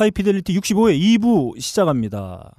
하이피델리티 65회 2부 시작합니다.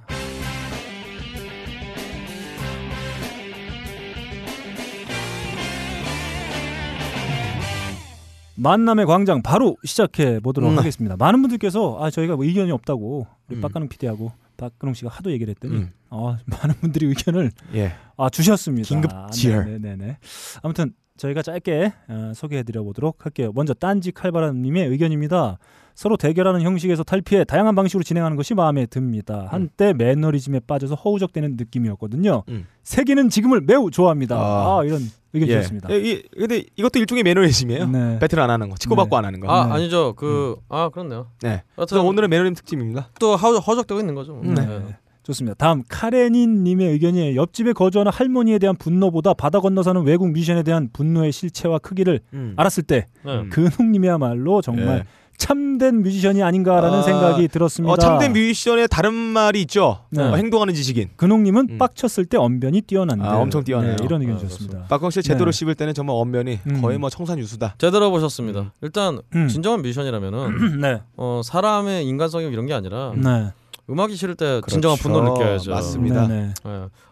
만남의 광장 바로 시작해 보도록 음. 하겠습니다. 많은 분들께서 아 저희가 뭐 의견이 없다고 우리 음. 박가능 PD하고 박근홍 씨가 하도 얘기를 했더니 음. 아, 많은 분들이 의견을 예. 아 주셨습니다. 긴급 지열. 네네네. 아무튼 저희가 짧게 어, 소개해 드려 보도록 할게요. 먼저 딴지 칼바람님의 의견입니다. 서로 대결하는 형식에서 탈피해 다양한 방식으로 진행하는 것이 마음에 듭니다. 한때 매너리즘에 빠져서 허우적대는 느낌이었거든요. 음. 세계는 지금을 매우 좋아합니다. 아, 아. 이런 의견 예. 주셨습니다. 예, 이, 근데 이것도 일종의 매너리즘이에요. 네. 배틀 안 하는 거, 치고받고 네. 안 하는 거. 아 네. 아니죠 그아 그렇네요. 네. 그래서 오늘은 매너리즘 특집입니다. 또 허, 허적되고 있는 거죠. 음, 네. 네. 좋습니다. 다음 카레닌님의 의견이에요. 옆집에 거주하는 할머니에 대한 분노보다 바다 건너 사는 외국 미션에 대한 분노의 실체와 크기를 음. 알았을 때 네. 음. 근홍님이야말로 정말 예. 참된 뮤지션이 아닌가라는 아, 생각이 들었습니다. 어, 참된 뮤지션의 다른 말이 있죠. 네. 어, 행동하는 지식인. 근홍님은 음. 빡쳤을 때 언변이 뛰어난데 아, 엄청 뛰어나요. 네, 이런 의견 아, 주셨습니다. 박광 씨 제대로 네. 씹을 때는 정말 언변이 음. 거의 뭐 청산유수다. 제대로 보셨습니다. 일단 음. 진정한 뮤지션이라면은 네, 어, 사람의 인간성이 이런 게 아니라 네, 음악이 싫을 때 진정한 그렇죠. 분노를 느껴야죠. 맞습니다. 네.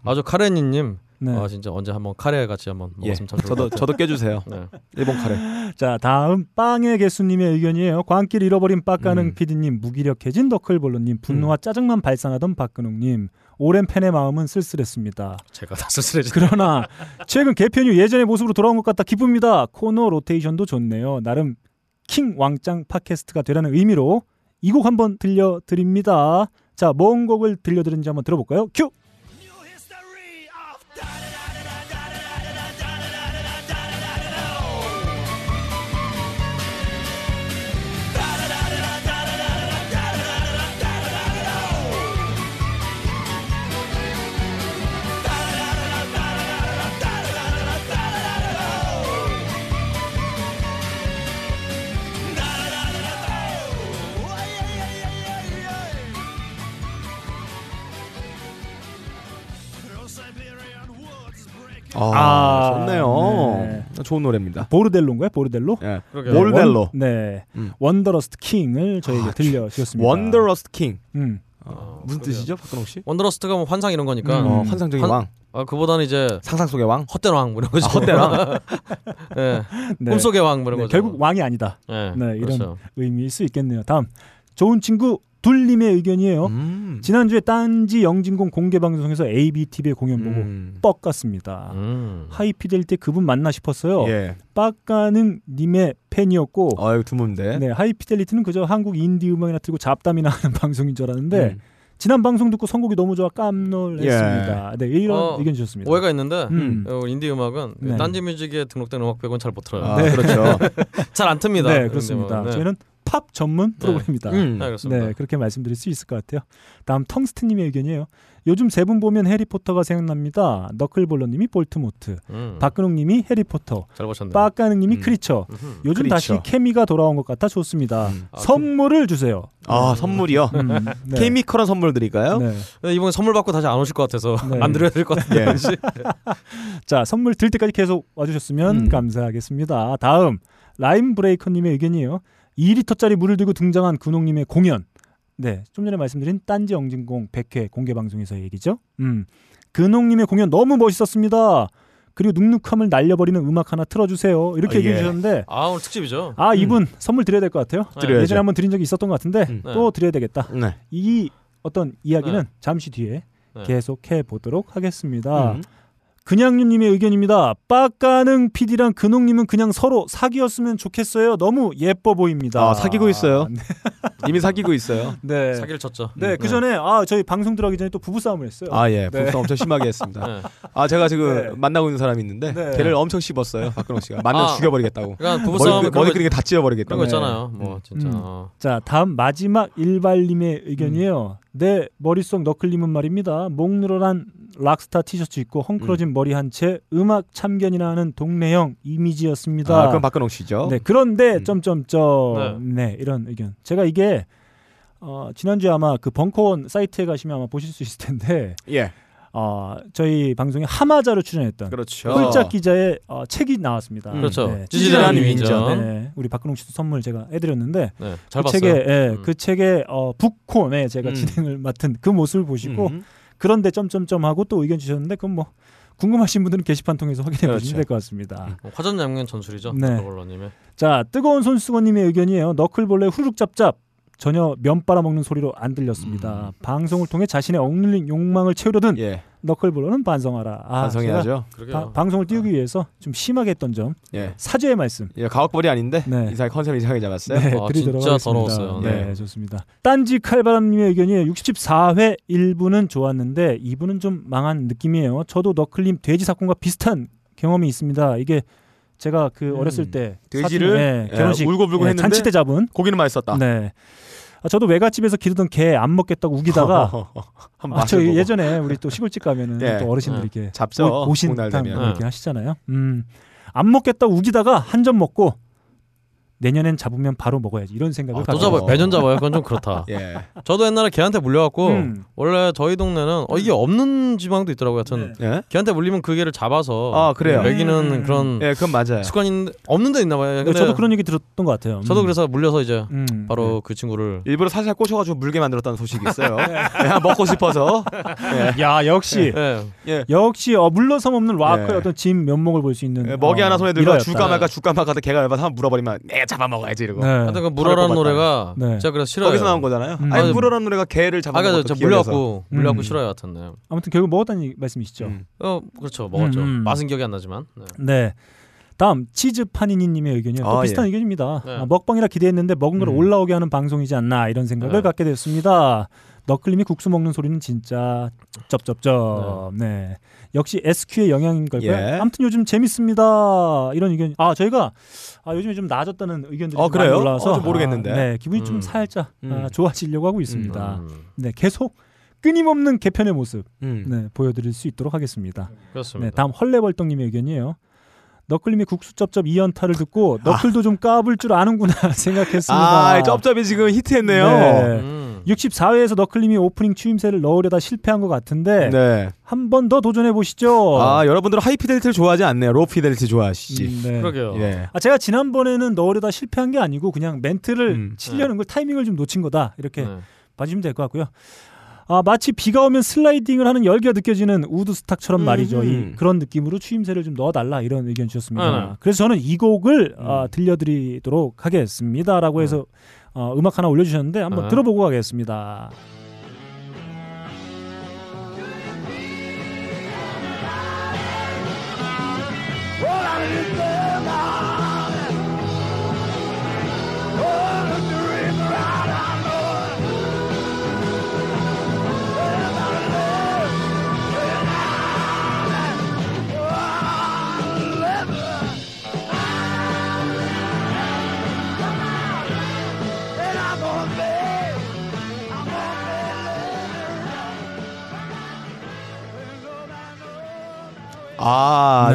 아주 카레니님 네. 아 진짜 언제 한번 카레 같이 한번 예. 먹었으면 참 좋을 저도 것 같아요. 저도 깨주세요. 네. 일본 카레. 자, 다음 빵의 개수님의 의견이에요. 광길 잃어버린 빡가능 음. PD님, 무기력해진 너클볼로님, 분노와 짜증만 발산하던 박근홍님, 오랜 팬의 마음은 쓸쓸했습니다. 제가 다 쓸쓸해지. 그러나 최근 개편 후 예전의 모습으로 돌아온 것 같다 기쁩니다. 코너 로테이션도 좋네요. 나름 킹 왕짱 팟캐스트가 되라는 의미로 이 곡 한번 들려드립니다. 자, 뭔 곡을 들려드리는지 한번 들어볼까요? 큐! 아, 좋은 노래입니다. 보르델로인가요? 보르델로? 예. 몰델로. 원- 네. 음. Wonderlust King을 저에게 아, 들려주셨습니다. Wonderlust King. 음. 어, 무슨 그러게요. 뜻이죠, 박근홍 씨? Wonderlust가 뭐 환상 이런 거니까 음. 어, 환상적인 환- 왕, 아 그보다는 이제 상상 속의 왕. 헛된 왕뭐 이런 거죠. 아, 헛된 왕. 예. 네. 꿈속의 왕뭐 이런 네, 거죠. 결국 왕이 아니다. 예. 네, 이런 그렇죠. 의미일 수 있겠네요. 다음 좋은 친구 둘님의 의견이에요. 음. 지난주에 딴지 영진공 공개 방송에서 ABTB의 공연 보고 음. 뻑 갔습니다. 음. 하이피델리티 그분 맞나 싶었어요. 예. 빡가능 님의 팬이었고 어, 이거 드문데. 네, 하이피델리티는 그저 한국 인디 음악이나 틀고 잡담이나 하는 방송인 줄 알았는데 음. 지난 방송 듣고 선곡이 너무 좋아 깜놀했습니다. 네, 이런 어, 의견 주셨습니다. 오해가 있는데 음. 어, 인디 음악은 그 네. 딴지 뮤직에 등록된 음악 빼고는 잘못 들어요. 아, 네. 그렇죠. 잘 안 틉니다. 네, 그렇습니다. 네. 저희는 팝 전문 프로그램입니다. 음. 네, 그렇습니다. 네, 그렇게 말씀드릴 수 있을 것 같아요. 다음 텅스트님의 의견이에요. 요즘 세 분 보면 해리포터가 생각납니다. 너클볼러님이 볼트모트, 음. 박근홍님이 해리포터. 빡가능님이 음. 크리처. 음흠. 요즘 크리처. 다시 케미가 돌아온 것 같아 좋습니다. 음. 아, 선물을 주세요. 아, 선물이요. 음, 네. 케미컬한 선물 드릴까요? 네. 네, 이번에 선물 받고 다시 안 오실 것 같아서 네. 안 드려야 될 것 같아요. 예. 자, 선물 들 때까지 계속 와주셨으면 음. 감사하겠습니다. 다음 라임 브레이커님의 의견이에요. 2리터짜리 물을 들고 등장한 근홍님의 공연. 네, 좀 전에 말씀드린 딴지 영진공 100회 공개 방송에서 얘기죠. 음, 근홍님의 공연 너무 멋있었습니다. 그리고 눅눅함을 날려버리는 음악 하나 틀어주세요. 이렇게 아, 얘기해 예. 주셨는데 아 오늘 특집이죠. 아 이분 선물 드려야 될 것 같아요. 드려야죠. 예전에 한번 드린 적이 있었던 것 같은데 음. 또 드려야 되겠다. 네. 이 어떤 이야기는 네. 잠시 뒤에 네. 계속 해 보도록 하겠습니다. 음. 그냥님의 의견입니다. 빡가능 PD랑 근홍님은 그냥 서로 사귀었으면 좋겠어요. 너무 예뻐 보입니다. 아, 사귀고 있어요. 네. 이미 사귀고 있어요. 네. 사기를 쳤죠. 네, 그 전에 아 저희 방송 들어가기 전에 또 부부 싸움을 했어요. 아, 예. 네. 부부싸움 엄청 심하게 했습니다. 네. 아, 제가 지금 네. 만나고 있는 사람이 있는데 네. 걔를 엄청 씹었어요. 박근홍 씨가. 만나면 아. 죽여버리겠다고. 그러니까 머리, 부부싸움에 머리 그리게 다 찢어버리겠다고. 거 네. 있잖아요. 뭐 진짜. 음. 어. 자, 다음 마지막 일발님의 의견이에요. 내 머릿속 너클님은 말입니다. 목 늘어난 락스타 티셔츠 입고 헝클어진 머리 한 채 음악 참견이나 하는 동네형 이미지였습니다. 아, 그럼 박근홍 씨죠. 네, 그런데 음. 점점점 네. 이런 의견. 제가 이게 어, 지난주에 아마 그 벙커원 사이트에 가시면 아마 보실 수 있을 텐데 예. 어, 저희 방송에 하마자로 출연했던 그렇죠. 홀짝 기자의 어, 책이 나왔습니다. 음. 그렇죠. 네, 찌질한 위인전. 네, 우리 박근홍 씨도 선물 제가 해드렸는데 네, 잘 그 봤어요. 책에 예, 음. 그 책에 어, 북콘에 제가 음. 진행을 맡은 그 모습을 보시고 음. 그런데 점점점 하고 또 의견 주셨는데 그건 뭐 궁금하신 분들은 게시판 통해서 확인해 보시면 그렇죠. 될것 같습니다. 어, 화전 장면 전술이죠. 네. 자 뜨거운 손수건님의 의견이에요. 너클볼레 짭짭 전혀 면 빨아먹는 소리로 안 들렸습니다. 방송을 통해 자신의 억눌린 욕망을 채우려든 예. 너클볼러는 반성하라. 아, 반성해야죠. 바- 방송을 띄우기 위해서 좀 심하게 했던 점 예. 사죄의 말씀 예, 가옥벌이 아닌데 네. 이상하게 컨셉 이상하게 잡았어요. 네, 아, 드리도록 진짜 하겠습니다. 더러웠어요. 네, 네. 좋습니다. 딴지 칼바람님의 의견이에요. 64회 1부는 좋았는데 2부는 좀 망한 느낌이에요. 저도 너클림 돼지 사건과 비슷한 경험이 있습니다. 이게 제가 그 음. 어렸을 때 돼지를 사촌- 네, 예, 결혼식 울고불고 예, 했는데 잔치 때 잡은 고기는 맛있었다. 네. 아, 저도 외갓집에서 기르던 개 안 먹겠다고 우기다가 아, 저. 예전에 우리 또 시골집 가면은 네. 또 어르신들이 이렇게 잡죠. 오- 오신 복날 탕 되면. 이렇게 하시잖아요. 음. 안 먹겠다 우기다가 한 점 먹고 내년엔 잡으면 바로 먹어야지 이런 생각을 아, 또 가지고 잡아요. 매년 잡아요. 그건 좀 그렇다. 예. 저도 옛날에 개한테 물려갖고 음. 원래 저희 동네는 어 이게 없는 지방도 있더라고요. 하여튼 네. 예? 개한테 물리면 그 개를 잡아서 아, 그래요? 먹이는 음. 그런 예, 그건 맞아요. 습관이 없는 데 있나 봐요. 네, 근데 저도 그런 얘기 들었던 것 같아요. 저도 음. 그래서 물려서 이제 음. 바로 그 친구를 일부러 살살 꼬셔가지고 물게 만들었다는 소식이 있어요. 예, 먹고 싶어서. 예. 야 역시 예. 예. 역시 어, 물러섬 없는 예. 어떤 진 면목을 볼 수 있는 예, 먹이 어, 하나 손에 들고. 줄까 말까 줄까 말까 개가 열받아 한번 물어버리면 내가 잡아먹어야지 이러고. 네. 하여튼 그 물어라는. 노래가 네. 제가 그래서 싫어요. 거기서 나온 거잖아요. 음. 아니 아니, 물어라는 노래가 개를 아까 잡아먹는 저. 물려갖고 물려갖고 음. 싫어요. 하여튼 네. 아무튼 결국 먹었다는 말씀이시죠. 음. 어 그렇죠 먹었죠. 음, 음. 맛은 기억이 안 나지만. 네. 네. 다음 치즈 파니니님의 의견이요. 또 아, 비슷한 예. 의견입니다. 네. 아, 먹방이라 기대했는데 먹은 걸 음. 올라오게 하는 방송이지 않나 이런 생각을 네. 갖게 되었습니다. 너클림이 국수 먹는 소리는 진짜 쩝쩝쩝. 네. 역시 SQ의 영향인 걸까요? 예. 아무튼 요즘 재밌습니다. 이런 의견. 아 저희가 아, 요즘에 좀 나아졌다는 의견들이 어, 좀 많이 그래요? 올라와서 어, 좀 모르겠는데. 아, 네, 기분이 좀 음. 살짝 음. 아, 좋아지려고 하고 있습니다. 음, 네, 계속 끊임없는 개편의 모습 음. 네, 보여드릴 수 있도록 하겠습니다. 그렇습니다. 네, 다음 헐레벌떡님의 의견이에요. 너클님이 국수 쩝쩝 2연타를 듣고 너클도 좀 까불 줄 아는구나 생각했습니다. 아, 쩝쩝이 지금 히트했네요. 네. 음. 64회에서 너클님이 오프닝 추임새를 넣으려다 실패한 것 같은데 네. 한 번 더 도전해 보시죠. 아, 여러분들은 하이피델리티를 좋아하지 않네요. 로피델리티 좋아하시지. 음, 네. 그러게요. 예. 아, 제가 지난번에는 넣으려다 실패한 게 아니고 그냥 멘트를 음. 치려는 걸 타이밍을 좀 놓친 거다 이렇게 네. 봐주시면 될 것 같고요. 아, 마치 비가 오면 슬라이딩을 하는 열기가 느껴지는 우드스탁처럼 말이죠. 이. 그런 느낌으로 추임새를 좀 넣어달라 이런 의견 주셨습니다. 네, 네. 그래서 저는 이 곡을 음. 아, 들려드리도록 하겠습니다라고 해서 어, 음악 하나 올려주셨는데 한번 네. 들어보고 가겠습니다.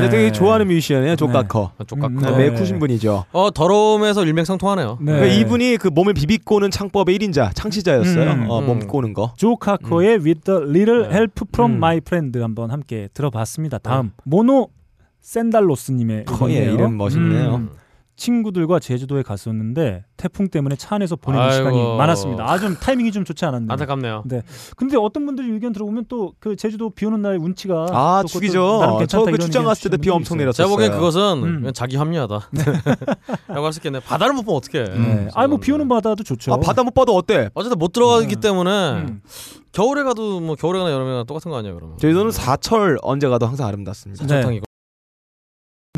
네. 되게 좋아하는 뮤지션이에요. 조카커. 아. 음, 네. 네. 매쿠신 분이죠. 어 더러움에서 일맥상통하네요. 네. 그러니까 이분이 그 몸을 비비꼬는 창법의 1인자, 창시자였어요. 음, 어, 음. 몸 꼬는 거. 조 카코의 With the Little 네. Help from 음. My Friend 한번 함께 들어봤습니다. 다음 모노 샌달로스님의 어, 예, 의견이에요. 이름 멋있네요. 음. 친구들과 제주도에 갔었는데 태풍 때문에 차 안에서 보내는 아이고. 시간이 많았습니다. 아 좀 타이밍이 좀 좋지 않았네요. 안타깝네요. 네. 근데 어떤 분들이 의견 들어보면 또 그 제주도 비 오는 날 운치가 아, 죽이죠. 저그 출장 갔을 때도 비 주시는 엄청 내렸어요. 제가 보기엔. 그것은 음. 그냥 자기 합리화다. 라고 할 수 있겠네. 바다를 못 보면 어떡해. 네. 아니 뭐비 오는 바다도 좋죠. 아, 바다 못 봐도 어때? 어쨌든 못 들어가기 음. 때문에 음. 겨울에 가도 뭐 겨울에 가나 여름에 가나 똑같은 거 아니야 그러면. 저희도는 사철 언제 가도 항상 아름답습니다. 네. 사탕이고. 네,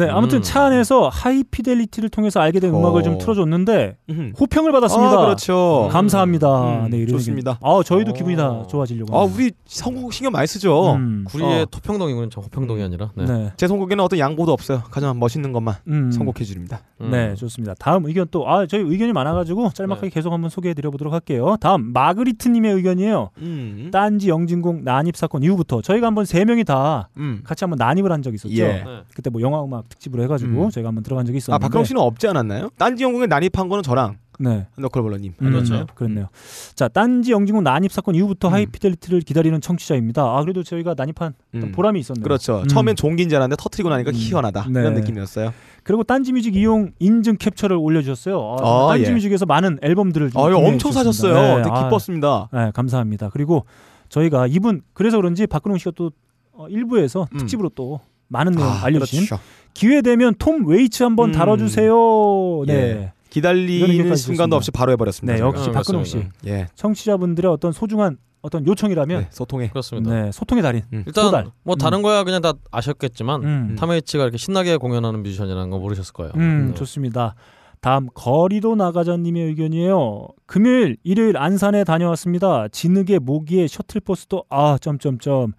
아무튼 음. 차 안에서 하이피델리티를 통해서 알게 된 음악을 좀 어. 틀어줬는데 음. 호평을 받았습니다. 아, 그렇죠. 감사합니다. 음, 네, 좋습니다. 아, 저희도 어. 기분이 다 좋아지려고. 아, 합니다. 우리 성국 신경 많이 쓰죠. 음. 구리의 어. 토평동이군요. 저 호평동이 아니라. 네. 네. 제 선곡에는 어떤 양보도 없어요. 가장 멋있는 것만 음. 선곡해 주립니다. 음. 네, 좋습니다. 다음 의견 또, 아, 저희 의견이 많아가지고 짤막하게 계속 한번 소개해 드려보도록 할게요. 다음, 마그리트님의 의견이에요. 음. 딴지 영진공 난입 사건 이후부터 저희가 한번 세 명이 다 음. 같이 한번 난입을 한 적이 있었죠. 예. 네. 그때 뭐 영화 음악 특집으로 해가지고 음. 저희가 한번 들어간 적이 있었는데. 아, 박경 씨는 없지 않았나요? 딴지 영국에 난입한 거는 저랑 네. 너클볼러님. 음, 그렇죠. 그렇네요. 자, 딴지 영진공 난입 사건 이후부터 음. 하이피델리티를 기다리는 청취자입니다. 아, 그래도 저희가 난입한 음. 보람이 있었네요. 그렇죠. 음. 처음엔 종기인 줄 알았는데 터트리고 나니까 음. 희한하다 네. 이런 느낌이었어요. 그리고 딴지 뮤직 이용 인증 캡처를 올려주셨어요. 아, 아, 딴지 예. 뮤직에서 많은 앨범들을 좀 아, 구매해 엄청 주셨습니다. 사셨어요. 네, 되게 아, 기뻤습니다. 네, 감사합니다. 그리고 저희가 이분 그래서 그런지 박근홍 씨가 또 어, 일부에서 음. 특집으로 또 많은 내용 아, 알려주신 그렇죠. 기회 되면 톰 웨이츠 한번 음. 다뤄주세요. 네. 예. 기다리는 순간도. 없이 바로 해버렸습니다. 네. 역시 음, 박근홍 씨. 예, 청취자분들의 어떤 소중한 어떤 요청이라면 네, 소통해. 그렇습니다. 네, 소통의 달인. 음. 일단 소달. 뭐 다른 거야 그냥 다 아셨겠지만 음, 톰 웨이츠가 이렇게 신나게 공연하는 뮤지션이라는 거 모르셨을 거예요. 음, 네. 좋습니다. 다음 거리도 나가자님의 의견이에요. 금요일, 일요일 안산에 다녀왔습니다. 진흙의 모기의 셔틀버스도 아 점점점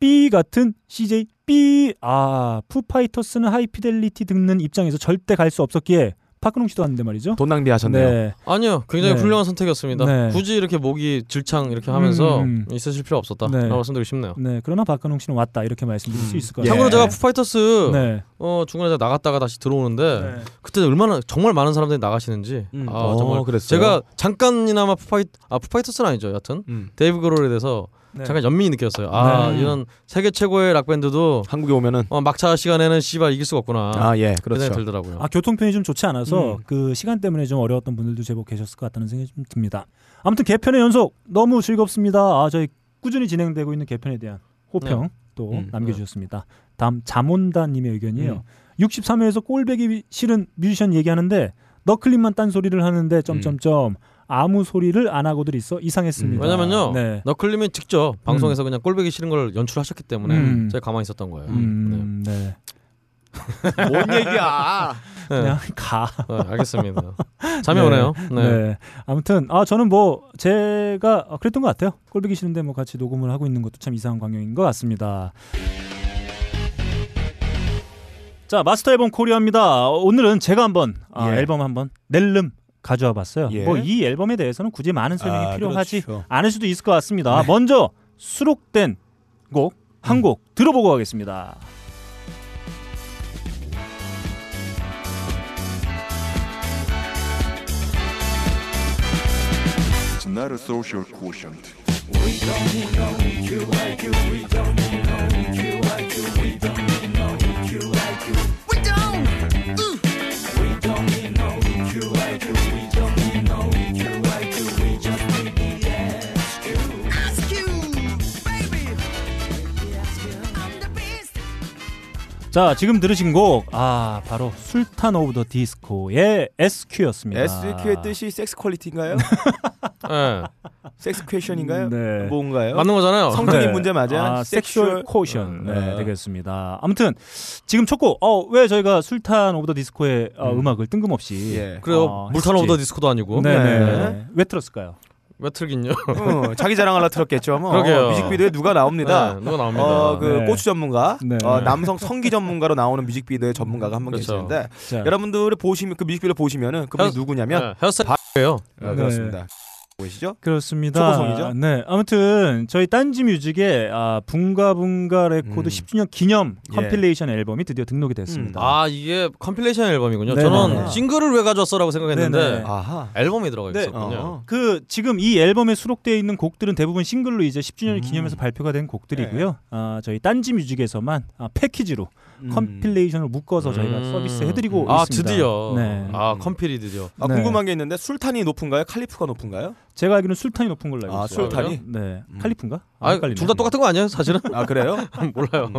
B 같은 CJ B 아 푸파이터스는 하이피델리티 듣는 입장에서 절대 갈 수 없었기에 파크농 씨도 왔는데 말이죠. 돈 낭비하셨네요. 네, 아니요, 굉장히 네. 훌륭한 선택이었습니다. 네. 굳이 이렇게 목이 질창 이렇게 하면서 음. 있으실 필요 없었다. 네. 라고 말씀드리고 싶네요. 네. 그러나 박근홍 씨는 왔다 이렇게 말씀드릴 수 음. 있을 것 예. 같아요. 참고로 제가 푸파이터스 네. 어, 중간에 제가 나갔다가 다시 들어오는데 네. 그때 얼마나 정말 많은 사람들이 나가시는지 음. 아 어, 정말 그랬어요. 제가 잠깐이나마 푸파이 아 푸파이터스는 아니죠 여하튼 음. 데이브 그롤에 대해서 네. 잠깐 연민이 느꼈어요. 아 네. 이런 세계 최고의 락 밴드도 한국에 오면은 어, 막차 시간에는 씨발 이길 수가 없구나. 아, 예, 그 생각이 그렇죠. 들더라고요. 아 교통편이 좀 좋지 않아서 음. 그 시간 때문에 좀 어려웠던 분들도 제법 계셨을 것 같다는 생각이 좀 듭니다. 아무튼 개편의 연속 너무 즐겁습니다. 아 저희 꾸준히 진행되고 있는 개편에 대한 호평 네. 또 음. 남겨주셨습니다. 다음 자몬다님의 의견이에요. 음. 63회에서 꼴배기 싫은 뮤지션 얘기하는데 너클림만 딴 소리를 하는데 점점점 아무 소리를 안 하고들 있어 이상했습니다. 음. 왜냐면요. 네. 너클림이 직접 방송에서 그냥 꼴배기 싫은 걸 연출하셨기 때문에 음. 제가 가만히 있었던 거예요. 음, 네. 뭔 얘기야? 네. 그냥 가. 네, 알겠습니다. 잠이 네. 오네요. 네. 네. 아무튼 아 저는 뭐 제가 어, 그랬던 것 같아요. 꼴보기 싫은데 뭐 같이 녹음을 하고 있는 것도 참 이상한 광경인 것 같습니다. 자 마스터 앨범 코리아입니다. 오늘은 제가 한번 아, 예. 앨범 한번 낼름 가져와 봤어요. 예. 뭐이 앨범에 대해서는 굳이 많은 설명이 아, 필요하지 그렇죠. 않을 수도 있을 것 같습니다. 네. 먼저 수록된 곡 한곡 들어보고 가겠습니다. Not a social quotient. 자 지금 들으신 곡 아 바로 술탄 오브 더 디스코의 SQ였습니다. SQ의 뜻이 섹스 퀄리티인가요? 네. 섹스 퀘션인가요? 네. 뭔가요? 맞는 거잖아요. 성적인 네. 문제 맞아요? 아, sexual quotient 네, 네. 되겠습니다. 아무튼 지금 첫 곡, 어, 왜 저희가 술탄 오브 더 디스코의 어, 음. 음악을 뜬금없이 예. 그래요. 어, 물탄. 오브 더 디스코도 아니고. 네네. 네. 왜 틀었을까요? 왜 틀긴요? 어, 자기 자랑하려 들었겠죠. 뭐. 그러게요. 뮤직비디오에 누가 나옵니다. 네, 누가 나옵니다. 어, 그 네. 고추 전문가, 네. 어, 남성 성기 전문가로 나오는 뮤직비디오의 전문가가 한분 그렇죠. 계시는데 자, 여러분들이 보시면 그 뮤직비디오 보시면은 그분이 헤어- 누구냐면 네, 헤어스타일이에요. 어, 그렇습니다. 보이시죠? 그렇습니다. 초코송이죠? 네, 아무튼 저희 딴지 뮤직의 아, 붕가붕가 레코드 음. 10주년 기념 예. compilation 앨범이 드디어 등록이 됐습니다. 아 이게 compilation 앨범이군요. 네, 저는 네. 싱글을 왜 가져왔어라고 생각했는데 네, 네. 아하. 앨범이 들어가 네. 있었군요. 어. 그 지금 이 앨범에 수록되어 있는 곡들은 대부분 싱글로 이제 10주년을 음. 기념해서 발표가 된 곡들이고요. 아, 저희 딴지 뮤직에서만 아, 패키지로 음. 컴필레이션을 묶어서 저희가 음. 서비스 해드리고 아 있습니다. 드디어. 네. 아 컴필이 드디어. 아, 네. 궁금한 게 있는데 술탄이 높은가요? 칼리프가 높은가요? 제가 알기로는 술탄이 높은 걸로 알고 아, 있어요. 술탄이? 네, 음. 칼리프인가? 아, 헷갈리네요. 둘다 똑같은 거 아니에요, 사실은? 아 그래요? 몰라요.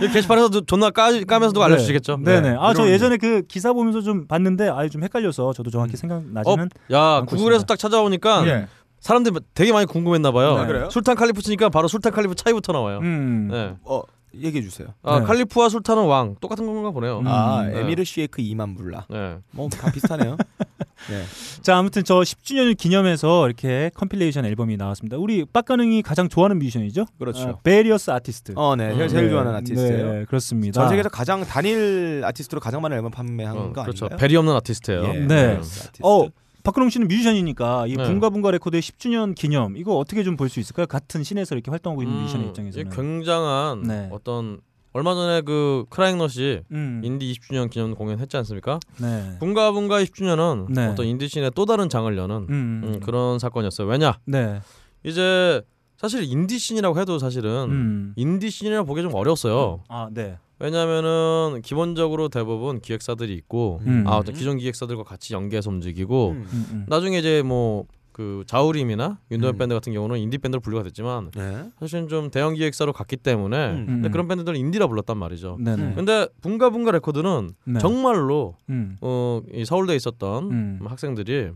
이 게시판에서 존나 까, 까면서도 알려주시겠죠. 네, 네. 아, 저 이런- 예전에 그 기사 보면서 좀 봤는데 아, 좀 헷갈려서 저도 정확히 음. 생각나지는 야, 않고 구글에서 있습니다. 딱 찾아오니까 예. 사람들이 되게 많이 궁금했나 봐요. 아, 그래요? 술탄 칼리프 치니까 바로 술탄 칼리프 차이부터 나와요. 음. 네. 어 얘기해 주세요. 아, 네. 칼리프와 술탄은 왕 똑같은 건가 보네요. 음. 아 네. 에미르 시에크 2만 불라. 네. 뭐 다 비슷하네요. 네. 자, 아무튼 저 10주년을 기념해서 이렇게 컴필레이션 앨범이 나왔습니다. 우리 빡가능이 가장 좋아하는 뮤지션이죠? 그렇죠. 아, Various Artist. 어, 네. 음. 제일 네, 좋아하는 아티스트예요. 네, 그렇습니다. 전 세계에서 가장 단일 아티스트로 가장 많은 앨범 판매한 어, 거 그렇죠. 아닌가요? 베리 없는 아티스트예요. 예, 네. 아티스트. 어, 박근홍 씨는 뮤지션이니까 이 네. 붕가붕가 레코드의 10주년 기념 이거 어떻게 좀 볼 수 있을까요? 같은 신에서 이렇게 활동하고 있는 뮤지션의 음, 입장에서는. 이 굉장한 네. 어떤 얼마 전에 그 크라잉넛이 음. 인디 20주년 기념 공연 했지 않습니까? 네. 붕가붕가 20주년은 네. 어떤 인디 씬의 또 다른 장을 여는 음. 음, 그런 사건이었어요. 왜냐? 네. 이제 사실 인디 씬이라고 해도 사실은 음. 인디 씬이라고 보기 좀 어려웠어요. 아, 네. 왜냐면은 기본적으로 대부분 기획사들이 있고 음. 아 기존 기획사들과 같이 연계해서 움직이고 음. 음, 음. 나중에 이제 뭐 그 자우림이나 윤도현 음. 밴드 같은 경우는 인디 밴드로 분류가 됐지만 네. 사실은 좀 대형 기획사로 갔기 때문에 음. 근데 그런 밴드들은 인디라 불렀단 말이죠. 네네. 음. 근데 붕가붕가 레코드는 네. 정말로 음. 어, 이 서울대에 있었던 음. 학생들이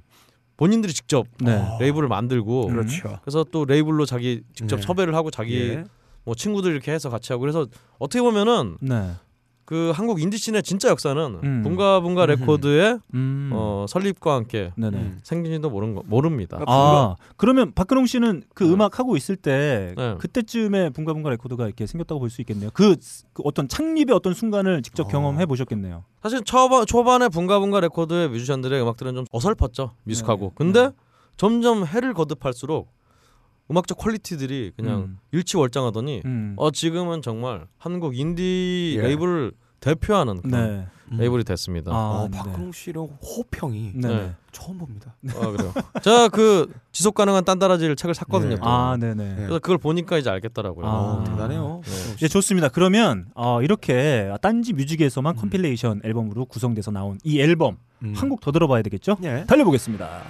본인들이 직접 네. 레이블을 만들고 음. 그렇죠. 그래서 또 레이블로 자기 직접 네. 섭외를 하고 자기 예. 뭐 친구들 이렇게 해서 같이 하고 그래서 어떻게 보면은 네. 그 한국 인디 씬의 진짜 역사는 음. 붕가붕가 음흠. 레코드의 음. 어, 설립과 함께 네네. 음. 생긴지도 모르는 거 모릅니다. 아, 그러면 박근홍 씨는 그 네. 음악 하고 있을 때 네. 그때쯤에 붕가붕가 레코드가 이렇게 생겼다고 볼 수 있겠네요. 그, 그 어떤 창립의 어떤 순간을 직접 어. 경험해 보셨겠네요. 사실 초반 초반에 붕가붕가 레코드의 뮤지션들의 음악들은 좀 어설펐죠 미숙하고. 네. 근데 네. 점점 해를 거듭할수록 음악적 quality들이 그냥 음. 일취월장하더니 음. 어 지금은 정말 한국 인디 예. 레이블을 대표하는 그런 네. 레이블이 됐습니다. 아, 어, 네. 박근홍 씨의 호평이 네. 네. 처음 봅니다. 아 그래요. 제가 그 지속 가능한 딴따라지를 책을 샀거든요. 네. 또. 아, 네네. 네. 그래서 그걸 보니까 이제 알겠더라고요. 아. 어, 대단해요. 네. 네, 좋습니다. 그러면 어, 이렇게 딴지 뮤직에서만 음. 컴필레이션 앨범으로 구성돼서 나온 이 앨범 음. 한곡더 들어봐야 되겠죠? 예. 달려보겠습니다.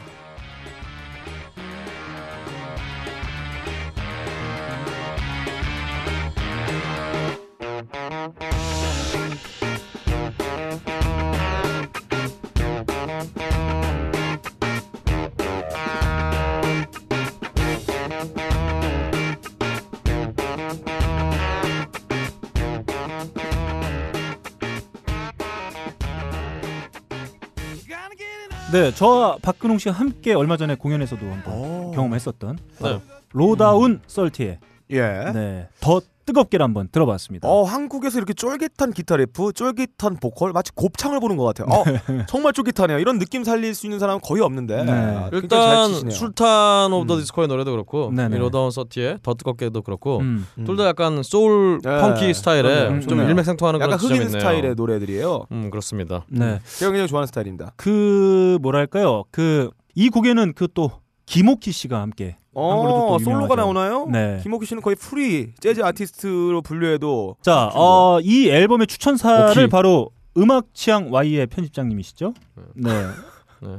네, 저와 박근홍 씨가 함께 얼마 전에 공연에서도 한번 오. 경험했었던 네. 로다운 서티의 예. 네, 더 뜨겁게를 한번 들어봤습니다. 어 한국에서 이렇게 쫄깃한 기타 리프, 쫄깃한 보컬 마치 곱창을 보는 것 같아요. 어 정말 쫄깃하네요. 이런 느낌 살릴 수 있는 사람은 거의 없는데. 네. 아, 굉장히 잘 일단. 술탄 오브 더 음. 디스코의 노래도 그렇고 네네. 이 로다운 서티의 더 뜨겁게도 그렇고 음. 음. 둘다 약간 소울 네. 펑키 스타일의 그러네요. 좀. 일맥상통하는 약간 흑인 있네요. 스타일의 노래들이에요. 음 그렇습니다. 네, 제가 굉장히 좋아하는 스타일입니다. 그 뭐랄까요? 그 이 곡에는 그또 김오키 씨가 함께 어또 솔로가. 나오나요? 네. 김오키 씨는 거의 프리 재즈 아티스트로 분류해도 자, 어, 이 앨범의 추천사를 오키. 바로 음악 취향 Y의 편집장님이시죠? 네. 네.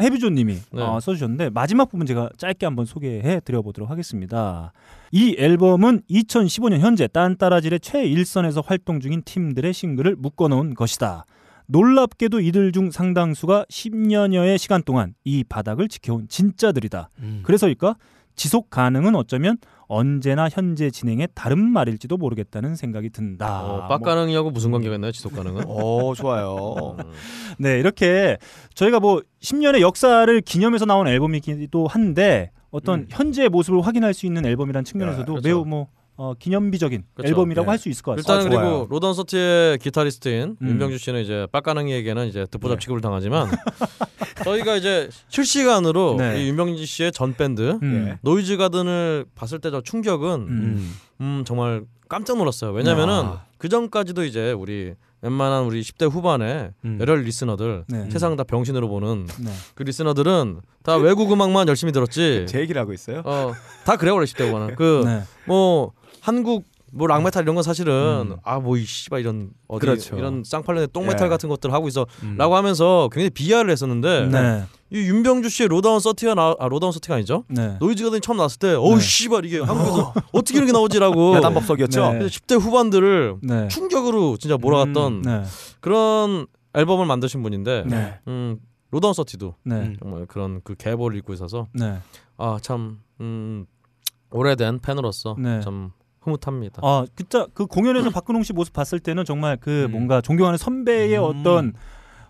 헤비조님이 네. 어, 써주셨는데 마지막 부분 제가 짧게 한번 소개해 드려보도록 하겠습니다. 이 앨범은 2015년 현재 딴따라질의 최일선에서 활동 중인 팀들의 싱글을 묶어놓은 것이다. 놀랍게도 이들 중 상당수가 10년여의 시간 동안 이 바닥을 지켜온 진짜들이다. 음. 그래서일까 지속 가능은 어쩌면 언제나 현재 진행의 다른 말일지도 모르겠다는 생각이 든다. 어, 뭐, 빡가능이하고 무슨 관계가 있나요? 지속 가능은? 어 좋아요. 음. 네, 이렇게 저희가 뭐 10년의 역사를 기념해서 나온 앨범이기도 한데 어떤 음. 현재의 모습을 확인할 수 있는 앨범이라는 측면에서도 그렇죠. 매우 뭐 어, 기념비적인 그렇죠. 앨범이라고 네. 할수 있을 것 같습니다. 일단 아, 그리고. 로다운 서티의 기타리스트인 음. 윤병주 씨는 이제 빡가능이에게는 이제 듣보잡 네. 취급을 당하지만 저희가 이제 실시간으로 네. 이 윤병주 씨의 전 밴드 음. 예. 노이즈 가든을 봤을 때 저 충격은 음. 음 정말 깜짝 놀랐어요. 왜냐면은 아. 그 전까지도 이제 우리 웬만한 우리 10대 후반의 음. 열혈 listener들 네. 세상 다 병신으로 보는 네. 그 listener들은 다 외국 음악만 열심히 들었지. 제 얘기를 하고 있어요. 어 다 그래요 원래 10대 후반은 그 네. 뭐 한국 뭐 락메탈 이런 건 사실은 음. 아뭐 이 씨발 이런 어디 그렇죠. 이런 쌍팔년의 똥메탈 예. 같은 것들 하고 있어라고 음. 하면서 굉장히 비하를 했었는데 네. 이 윤병주 씨의 로다운 서티가 나, 아 로다운 서티가 아니죠? 네. 노이즈 가든이 처음 나왔을 때 어우 네. 씨발 이게 한국에서 어떻게 이런 게 나오지라고 야단법석이었죠. 네. 그래서 10대 후반들을 네. 충격으로 진짜 몰아갔던 네. 그런 앨범을 만드신 분인데 네. 음 로다운 서티도 네. 음. 정말 그런 그 계보를 잇고 있어서 네. 아참 음, 오래된 팬으로서 네. 좀 흐뭇합니다. 아, 그자 그 공연에서 박근홍 씨 모습 봤을 때는 정말 그 음. 뭔가 존경하는 선배의 음. 어떤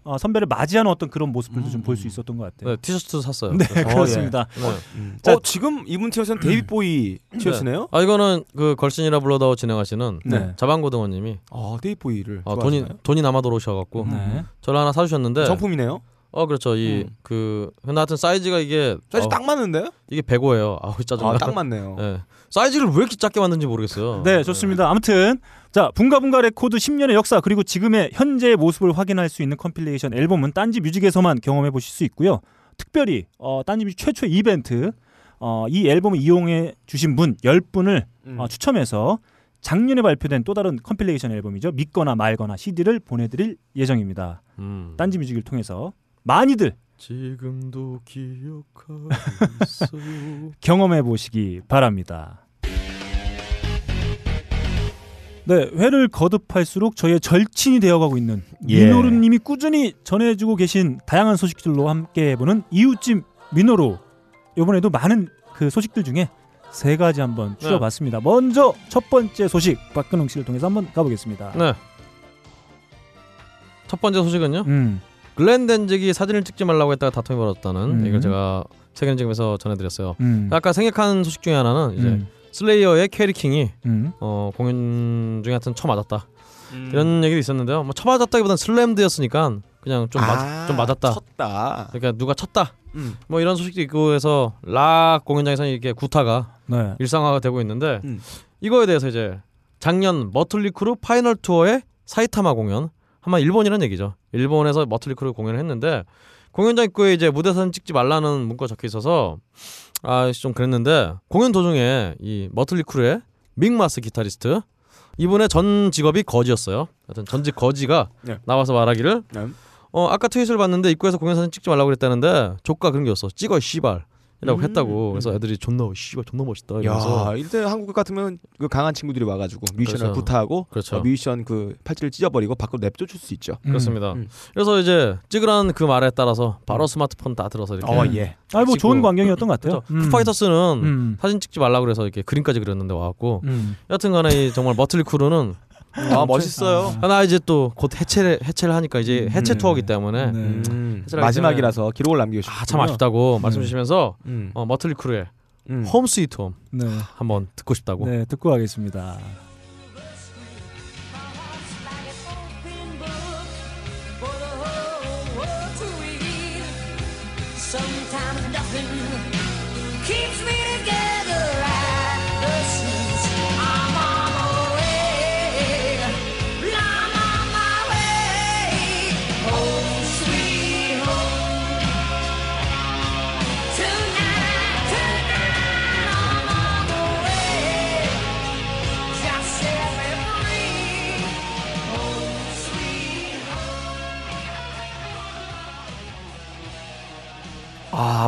어, 선배를 맞이하는 어떤 그런 모습들도 좀 음. 볼수 있었던 것 같아요. 네, 티셔츠 샀어요. 네, 그래서. 그렇습니다. 네. 음. 자- 어 지금 이분 티셔츠는 데이비드 보위 티셔츠네요. 아 이거는 그 걸신이라 불러다오 진행하시는 네. 자반고등어님이 아 데이비드 보위를 어, 돈이? 돈이 남아 돌아오셔갖고 네. 저를 하나 사주셨는데 정품이네요. 어 그렇죠. 이 음. 그 근데 하여튼 사이즈가 이게 사이즈 어, 딱 맞는데요? 이게 105예요. 아우 짜증나. 아, 딱 맞네요. 예. 사이즈를 왜 이렇게 작게 만든지 모르겠어요. 네, 좋습니다. 아무튼 자 붕가붕가 레코드 10년의 역사 그리고 지금의 현재의 모습을 확인할 수 있는 컴필레이션 앨범은 딴지 뮤직에서만 경험해 보실 수 있고요. 특별히 어, 딴지 뮤직 최초 이벤트 어, 이 앨범을 이용해 주신 분 10분을 음. 어, 추첨해서 작년에 발표된 또 다른 컴필레이션 앨범이죠. 믿거나 말거나 CD를 보내드릴 예정입니다. 음. 딴지 뮤직을 통해서 많이들 지금도 기억하고 있어요. 경험해 보시기 바랍니다. 네, 회를 거듭할수록 저희의 절친이 되어가고 있는 예. 민호루님이 꾸준히 전해주고 계신 다양한 소식들로 함께 해보는 이웃집 민호루. 이번에도 많은 그 소식들 중에 세 가지 한번 네. 추려봤습니다. 먼저 첫 번째 소식 박근홍 씨를 통해서 한번 가보겠습니다. 네. 첫 번째 소식은요. 음, 글렌 덴직이 사진을 찍지 말라고 했다가 다툼이 벌어졌다는 음. 이걸 제가 세계는 지금에서 전해드렸어요. 음, 아까 생략한 소식 중에 하나는 이제 음, 슬레이어의 캐리 킹이 음, 어, 공연 중에 하여튼 쳐 맞았다 음. 이런 얘기도 있었는데요. 뭐 쳐 맞았다기보단 slammed였으니까 그냥 좀, 맞, 아, 좀 맞았다. 쳤다. 그러니까 누가 쳤다. 음. 뭐 이런 소식도 있고 해서 락 공연장에서 이렇게 구타가 네, 일상화가 되고 있는데 음. 이거에 대해서 이제 작년 머틀리 크루 파이널 투어의 사이타마 공연 아마 일본이라는 얘기죠. 일본에서 머틀리 크루 공연을 했는데 공연장 입구에 이제 무대 사진 찍지 말라는 문구가 적혀 있어서 아 좀 그랬는데 공연 도중에 이 머틀리 크루의 믹마스 기타리스트 이분의 전 직업이 거지였어요. 하여튼 전직 거지가 네. 나와서 말하기를 네. 어 아까 트윗을 봤는데 입구에서 공연 사진 찍지 말라고 그랬다는데 좆까 그런 게 없어. 찍어 씨발. 이라고 음. 했다고. 그래서 애들이 존나 씨발 존나 멋있다. 이러면서 야, 일단 한국 같으면 그 강한 친구들이 와가지고 뮤지션을 그렇죠. 구타하고 그렇죠. 어, 뮤지션 그 팔찌를 찢어버리고 밖으로 내쫓을 수 있죠. 음. 그렇습니다. 음. 그래서 이제 찍으라는 그 말에 따라서 바로 스마트폰 다 들어서 이렇게 어, 음. 예. 아, 뭐 좋은. 광경이었던 것 같아요. 그렇죠. 푸파이터스는 음, 사진 찍지 말라고 그래서 이렇게 그림까지 그렸는데 와갖고 음. 여튼간에 이 정말 머틀리 크루는 아, 멋있어요. 아. 나 이제 또 곧 해체를 해체를 하니까 이제 해체 네. 투어기 때문에 네. 음, 해체를 마지막이라서 기록을 남기고 싶어요. 아 참 아쉽다고 말씀 네. 주시면서 음. 어, 머틀리 크루의 음. 홈 스위트 홈 네. 한번 듣고 싶다고. 네, 듣고 가겠습니다.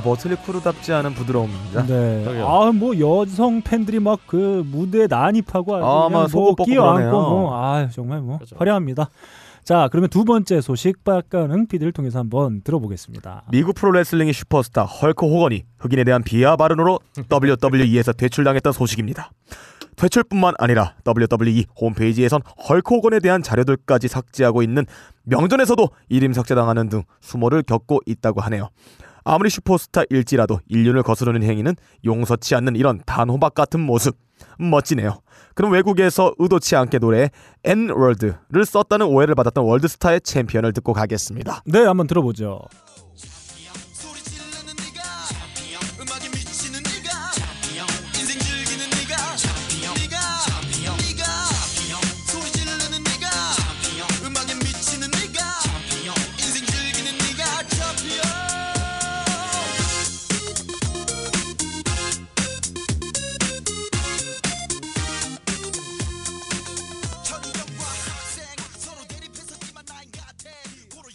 아 머틀리 크루답지 않은 부드러움입니다. 네. 아, 뭐 여성 팬들이 막 그 무대에 난입하고 아주 아, 그냥 막뭐 벗고 끼어안고 그러네요. 뭐 아, 정말 뭐 그렇죠. 화려합니다. 자, 그러면 두 번째 소식 박가능 PD를 통해서 한번 들어보겠습니다. 미국 프로레슬링의 슈퍼스타 헐크 호건이 흑인에 대한 비하 발언으로 WWE에서 퇴출당했던 소식입니다. 퇴출뿐만 아니라 WWE 홈페이지에선 헐크 호건에 대한 자료들까지 삭제하고 있는 명전에서도 이름 삭제당하는 등 수모를 겪고 있다고 하네요. 아무리 슈퍼스타일지라도 인륜을 거스르는 행위는 용서치 않는 이런 단호박 같은 모습 멋지네요. 그럼 외국에서 의도치 않게 노래에 N-월드를 썼다는 오해를 받았던 월드스타의 챔피언을 듣고 가겠습니다. 네, 한번 들어보죠.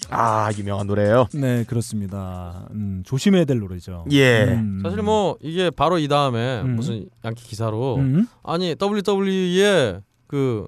아 유명한 노래예요. 네, 그렇습니다. 음, 조심해야 될 노래죠. 예. 음. 사실 뭐 이게 바로 이 다음에 음. 무슨 양키 기사로 음? 아니 WWE의 그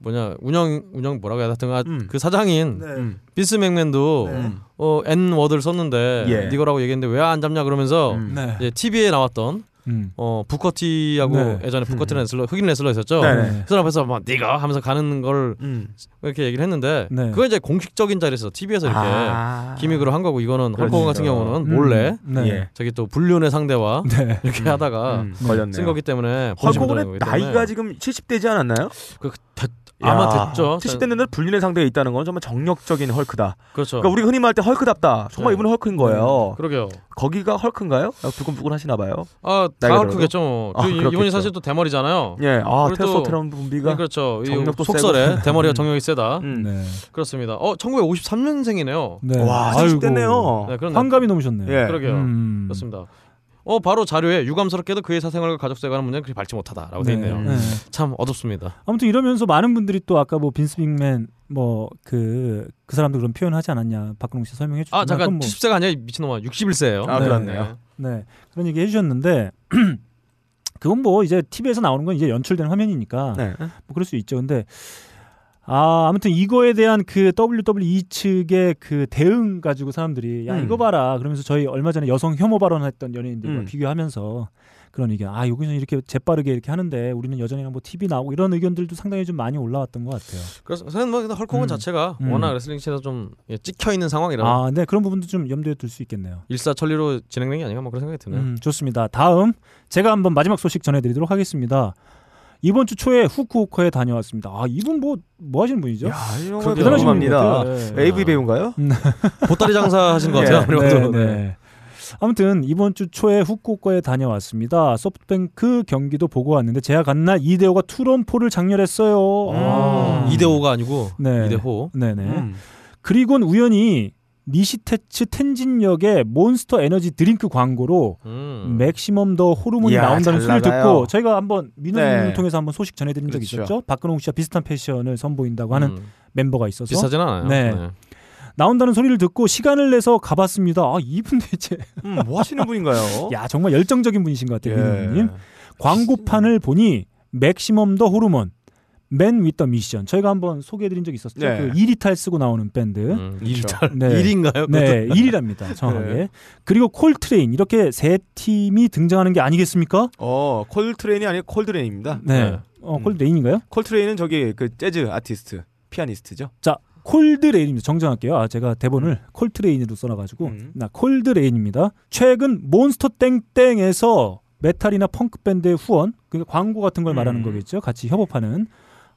뭐냐 운영 운영 뭐라고 해야 되나 음. 그 사장인 음. 빈스 맥맨도 네. 어 N word를 썼는데 예. nigger라고 얘기했는데 왜 안 잡냐 그러면서 음. 네. 이제 TV에 나왔던 음. 어 부커티하고 네. 예전에 부커티 레슬러 흑인 레슬러 있었죠. 네, 네. 그 사람 앞에서 막 nigga 하면서 가는 걸 음. 이렇게 얘기를 했는데 네. 그거 이제 공식적인 자리에서 TV에서 이렇게 아. 기믹으로 한 거고 이거는 그렇죠. 헐코건 같은 경우는 몰래 음. 네. 예. 저기 또 불륜의 상대와 네. 이렇게 하다가 음, 걸렸네요. 쓴 거기 때문에 때문에 나이가 지금 70대지 않았나요? 그 대- 아마 야, 됐죠. 70대 년들 불륜의 상대에 있다는 건 정말 정력적인 헐크다. 그렇죠. 그러니까 우리가 흔히 말할 때 헐크답다. 정말 네. 이분은 헐크인 거예요. 그러게요. 거기가 헐크인가요? 두근두근 하시나 봐요. 아, 다 헐크겠죠. 뭐. 아, 그 이- 이분이. 사실 또 대머리잖아요. 예, 아 테스토테론 분비가 네, 그렇죠. 이 정력도 속설에 대머리가 정력이 세다. 음. 네. 그렇습니다. 어, 1953년생이네요. 네. 와, 아이고. 70대네요. 네, 그런 환갑이 넘으셨네요. 예. 그러게요. 음. 그렇습니다. 어, 바로 자료에 유감스럽게도 그의 사생활과 가족사에 관한 문제는 그리 밝지 못하다라고 돼 있네요. 네. 참 어둡습니다. 아무튼 이러면서 많은 분들이 또 아까 뭐 빈스 빅맨 뭐 그그 사람도 그런 표현하지 않았냐 박근홍 씨 설명해 주셨나 아, 잠깐 뭐, 70세가 아니라 미친놈아 61세예요. 아, 그렇네요. 네 그런 얘기 해주셨는데 그건 뭐 이제 TV에서 나오는 건 이제 연출된 화면이니까 네. 뭐 그럴 수 있죠. 근데 아 아무튼 이거에 대한 그 WWE 측의 그 대응 가지고 사람들이 야 음. 이거 봐라 그러면서 저희 얼마 전에 여성 혐오 발언했던 연예인들과 음. 비교하면서 그런 의견 아 여기서 이렇게 재빠르게 이렇게 하는데 우리는 여전히 뭐 TV 나오고 이런 의견들도 상당히 좀 많이 올라왔던 것 같아요. 그래서 저는 뭐 헐크호건 음. 자체가 음. 워낙 레슬링씬에서 좀 예, 찍혀 있는 상황이라 아, 네 그런 부분도 좀 염두에 둘 수 있겠네요. 일사천리로 진행된 게 아닌가 뭐 그런 생각이 드네요. 음, 좋습니다. 다음 제가 한번 마지막 소식 전해 드리도록 하겠습니다. 이번 주 초에 후쿠오카에 다녀왔습니다. 아 이분 뭐뭐 하시는 분이죠? 야. 대단하신. 같아요. 네. AV 배우인가요? 보따리 장사 하신 것 예. 같아요. 그리고 네, 네. 아무튼 이번 주 초에 후쿠오카에 다녀왔습니다. 소프트뱅크 경기도 보고 왔는데 제가 간 날 이대호가 투런포를 장렬했어요. 아. 음. 2대5가 아니고 네. 2대5. 네네. 음. 그리고는 우연히 니시테츠 텐진역의 몬스터 에너지 드링크 광고로 음. 맥시멈 더 호르몬이 이야, 나온다는 잘 소리를 나가요. 듣고 저희가 한번 민호님을 네. 통해서 한번 소식 전해드린 적이 그렇죠. 있었죠. 박근홍 씨와 비슷한 패션을 선보인다고 하는 음. 멤버가 있어서 비싸진 않아요. 네. 나온다는 소리를 듣고 시간을 내서 가봤습니다. 아 이분 대체 음, 뭐 하시는 분인가요? 야 정말 열정적인 분이신 것 같아요. 예. 민호님. 광고판을 보니 맥시멈 더 호르몬 맨 위더 미션 저희가 한번 소개해드린 적이 있었죠. 네. 그 이리 탈 쓰고 나오는 밴드. 음, 그렇죠. 네. 이리인가요? 네, 이리랍니다. 정확하게. 네. 그리고 콜트레인 이렇게 세 팀이 등장하는 게 아니겠습니까? 어, 콜트레인이 아니고 콜드레인입니다. 네. 네. 어, 콜드레인인가요? 콜트레인은 저기 그 재즈 아티스트, 피아니스트죠. 자, 콜드레인입니다. 정정할게요. 아, 제가 대본을 콜트레인으로 써놔가지고. 음. 나 콜드레인입니다. 최근 몬스터 땡땡에서 메탈이나 펑크 밴드의 후원, 그러니까 광고 같은 걸 말하는 음. 거겠죠. 같이 협업하는.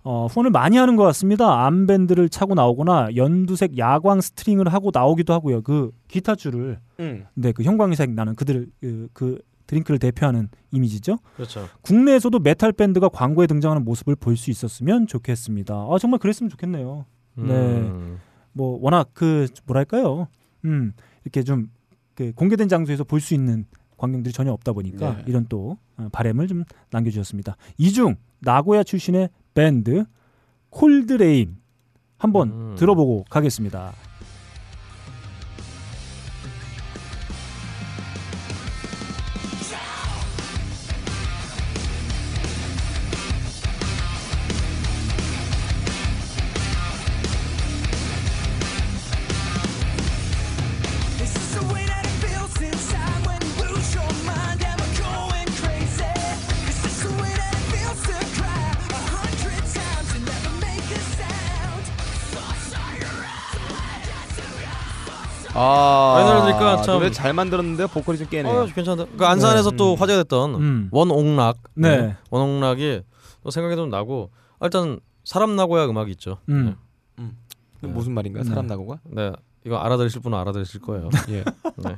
어, 후원을 많이 하는 것 같습니다. armband를 차고 나오거나 연두색 야광 스트링을 하고 나오기도 하고요. 그 기타 줄을 음. 네, 그 형광색 나는 그들 그, 그 드링크를 대표하는 이미지죠. 그렇죠. 국내에서도 메탈 밴드가 광고에 등장하는 모습을 볼 수 있었으면 좋겠습니다. 아 정말 그랬으면 좋겠네요. 네. 음. 뭐 워낙 그 뭐랄까요, 음 이렇게 좀 그 공개된 장소에서 볼 수 있는 광경들이 전혀 없다 보니까 네. 이런 또 어, 바램을 좀 남겨주셨습니다. 이중 나고야 출신의 밴드 콜드레인 한번 음. 들어보고 가겠습니다. 참- 노래 잘 만들었는데 보컬이 좀 깨네요. 어, 괜찮다. 그 안산에서 네. 또 음. 화제가 됐던 음. 원옥락. 네. 원옥락이 또 생각이 좀 나고 아, 일단 사람 나고야 음악이 있죠. 음. 그 무슨 말인가요? 사람 나고가? 네. 네. 이거 알아들으실 분은 알아들으실 거예요. 예. 네.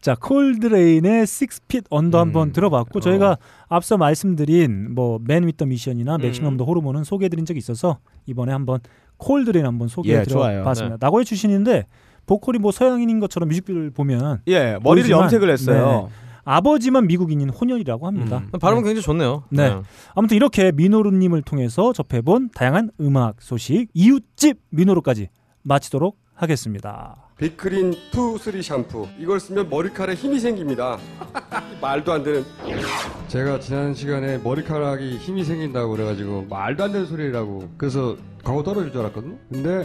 자, 콜드레인의 Six Feet Under 음. 한번 들어봤고 어. 저희가 앞서 말씀드린 뭐맨 위더 미션이나 음. 맥시멈 더 호르몬은 소개해드린 적이 있어서 이번에 한번 콜드레인 한번 예, 소개해드려 좋아요. 봤습니다. 나고야 출신인데 보컬이 뭐 서양인인 것처럼 뮤직비디오를 보면 예, 머리를 보이지만, 염색을 했어요. 아버지만 미국인인 혼혈이라고 합니다. 음. 발음은 네. 굉장히 좋네요. 네. 아무튼 이렇게 미노루님을 통해서 접해본 다양한 음악 소식 이웃집 미노루까지 마치도록 하겠습니다. 빅크린 투 쓰리 샴푸 이걸 쓰면 머리카락에 힘이 생깁니다 말도 안 되는 제가 지난 시간에 머리카락이 힘이 생긴다고 그래가지고 말도 안 되는 소리라고 그래서 광고 떨어질 줄 알았거든요 근데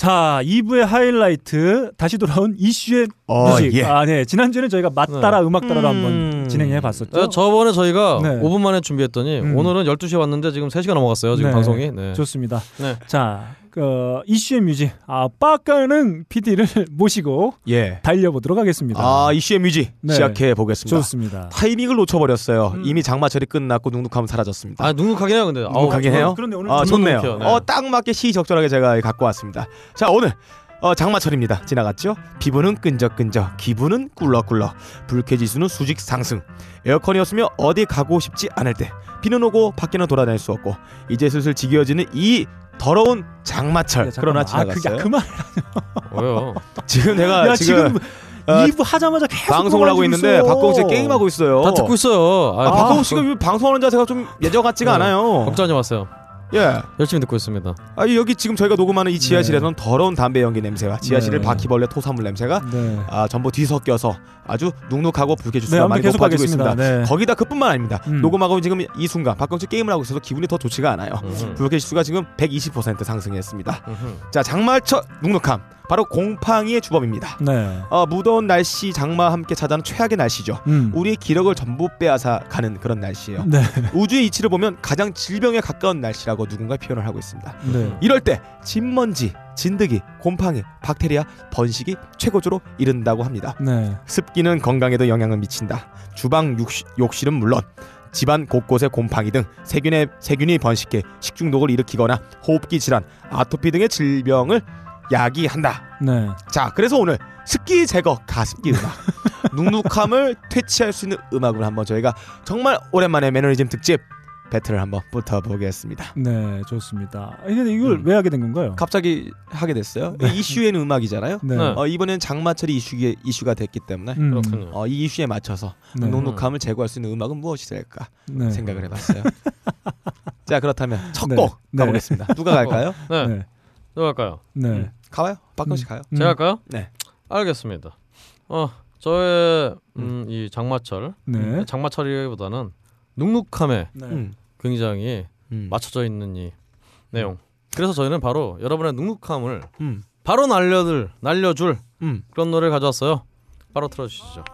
자, 2부의 하이라이트 다시 돌아온 이슈의 어, music. 예. 아, 네. 지난주에는 저희가 맛따라 음. 악 따라로 음. 한번 진행해 봤었죠. 네, 저번에 저희가 네. 5분 만에 준비했더니 음. 오늘은 12시에 왔는데 지금 3시간 넘어갔어요. 지금 네. 방송이. 네. 좋습니다. 네. 자, 그 이슈의 music. 아, 빠까는 PD를 모시고 예. 달려보도록 하겠습니다. 아 이슈의 music 네. 시작해 보겠습니다. 좋습니다. 타이밍을 놓쳐버렸어요. 음. 이미 장마철이 끝났고 눅눅함은 사라졌습니다. 아, 눅눅하긴 해요, 근데. 눅눅하긴 해요. 그런데 오늘 아, 좀 좋네요. 네. 어, 딱 맞게 시의적절하게 제가 갖고 왔습니다. 자, 오늘 어, 장마철입니다. 지나갔죠? 피부는 끈적끈적, 기분은 꿀럭꿀럭, 불쾌지수는 수직 상승. 에어컨이었으면 어디 가고 싶지 않을 때, 비는 오고 밖에는 돌아다닐 수 없고, 이제 슬슬 지겨워지는 이 더러운 장마철. 야, 그러나 잠깐만. 지나갔어요. 아, 그, 야, 그만. 왜요? 지금 내가 야, 지금, 지금 어, 2부 하자마자 계속 방송을 하고 있는데 가지고 박광욱 씨 있어. 게임하고 있어요. 다 듣고 있어요. 아, 아, 박- 박광욱 씨가 방송하는 자세가 좀 예전 같지가 네. 않아요. 걱정하지 마세요. 예. 열심히 듣고 있습니다. 아 여기 지금 저희가 녹음하는 이 지하실에서는 더러운 담배 연기 냄새와 지하실의 네. 바퀴벌레 토사물 냄새가 네. 아 전부 뒤섞여서 아주 눅눅하고 네, 불쾌지수가 아무튼 많이 계속 높아지고. 있습니다. 네. 거기다 그뿐만 아닙니다. 음. 녹음하고 지금 이 순간 박광철 게임을 하고 있어서 기분이 더 좋지가 않아요. 불쾌지수가 지금 120% 상승했습니다. 음흠. 자 장마철 눅눅함 바로 곰팡이의 주범입니다. 네. 어, 무더운 날씨 장마와 함께 찾아오는 최악의 날씨죠. 음. 우리의 기력을 전부 빼앗아 가는 그런 날씨예요. 네. 우주의 이치를 보면 가장 질병에 가까운 날씨라고 누군가 표현을 하고 있습니다. 네. 이럴 때 진먼지, 진드기, 곰팡이, 박테리아, 번식이 최고조로 이른다고 합니다. 네. 습기는 건강에도 영향을 미친다. 주방 욕실, 욕실은 물론 집안 곳곳에 곰팡이 등 세균의 세균이 번식해 식중독을 일으키거나 호흡기 질환, 아토피 등의 질병을 야기한다. 네. 자, 그래서 오늘 습기 제거 가습기 음악, 눅눅함을 퇴치할 수 있는 음악을 한번 저희가 정말 오랜만에 매너리즘 특집 배틀을 한번 붙어보겠습니다. 네, 좋습니다. 아, 근데 이걸 음. 왜 하게 된 건가요? 갑자기 하게 됐어요. 이슈에는 음악이잖아요. 네. 네. 어, 이번엔 장마철이 이슈에, 이슈가 됐기 때문에 음. 어, 이 이슈에 맞춰서 네. 눅눅함을 제거할 수 있는 음악은 무엇이 될까 네. 생각을 해봤어요. 자 그렇다면 첫 네. 곡 네. 가보겠습니다. 누가 갈까요? 네. 네. 누가 할까요? 네. 음, 가봐요. 박근 씨 가요. 음. 제가 할까요? 네. 알겠습니다. 어, 저의 음, 이 장마철, 네. 장마철이보다는 눅눅함에 네. 음. 굉장히 음. 맞춰져 있는 이 내용. 그래서 저희는 바로 여러분의 눅눅함을 음. 바로 날려들 날려줄 음. 그런 노래를 가져왔어요. 바로 틀어주시죠.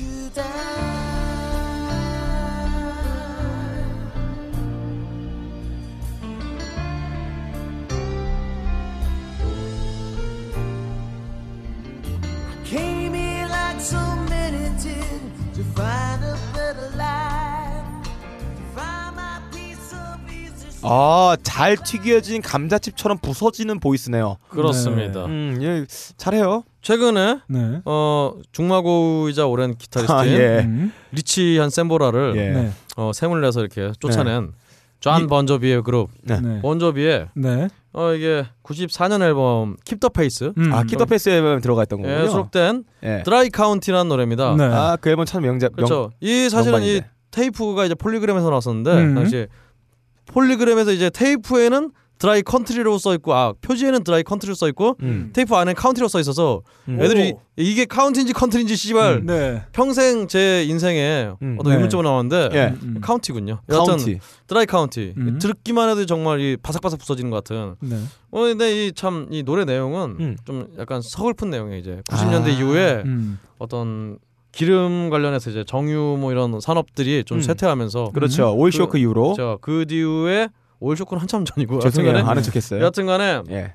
today. 아, 잘 튀겨진 감자칩처럼 부서지는 보이스네요. 그렇습니다. 음, 예, 잘해요. 최근에 네. 어 죽마고우이자 오랜 기타리스트인 아, 예. 음. rich한 샘보라를 예. 네. 어, 샘을 내서 이렇게 쫓아낸 존 번조비의 그룹 네. 네. 번조비의 네. 어 이게 94년 앨범 Keep the Faith 음. 아, Keep the Faith 앨범에 들어가 있던 거군요. 에 수록된 예. Dry County라는 노래입니다. 네. 아, 그 앨범 참 명작. 명, 그렇죠. 이 사실은 이 명반인데. 테이프가 이제 폴리그램에서 나왔었는데 음. 당시 폴리그램에서 이제 테이프에는 Dry Country로 써 있고 아 표지에는 Dry Country로 써 있고 음. 테이프 안에 County로 써 있어서 음. 애들이 이게 County인지 Country인지 씨발 네. 평생 제 인생에 음. 어떤 네. 의문점으로 나왔는데 예. 음. County군요. 여하튼 County. Dry County 음. 듣기만 해도 정말 이 바삭바삭 부서지는 것 같은. 네. 어 근데 이 참 이 노래 내용은 음. 좀 약간 서글픈 내용이에요. 이제 90년대 아. 이후에 음. 어떤 기름 관련해서 이제 정유 뭐 이런 산업들이 좀 음. 쇠퇴하면서 그렇죠. 오일 쇼크 이후로. 저그 뒤에 오일 쇼크는 한참 전이고 죄송해요. 여하튼간에 아는 척했어요. 여하튼간에 예.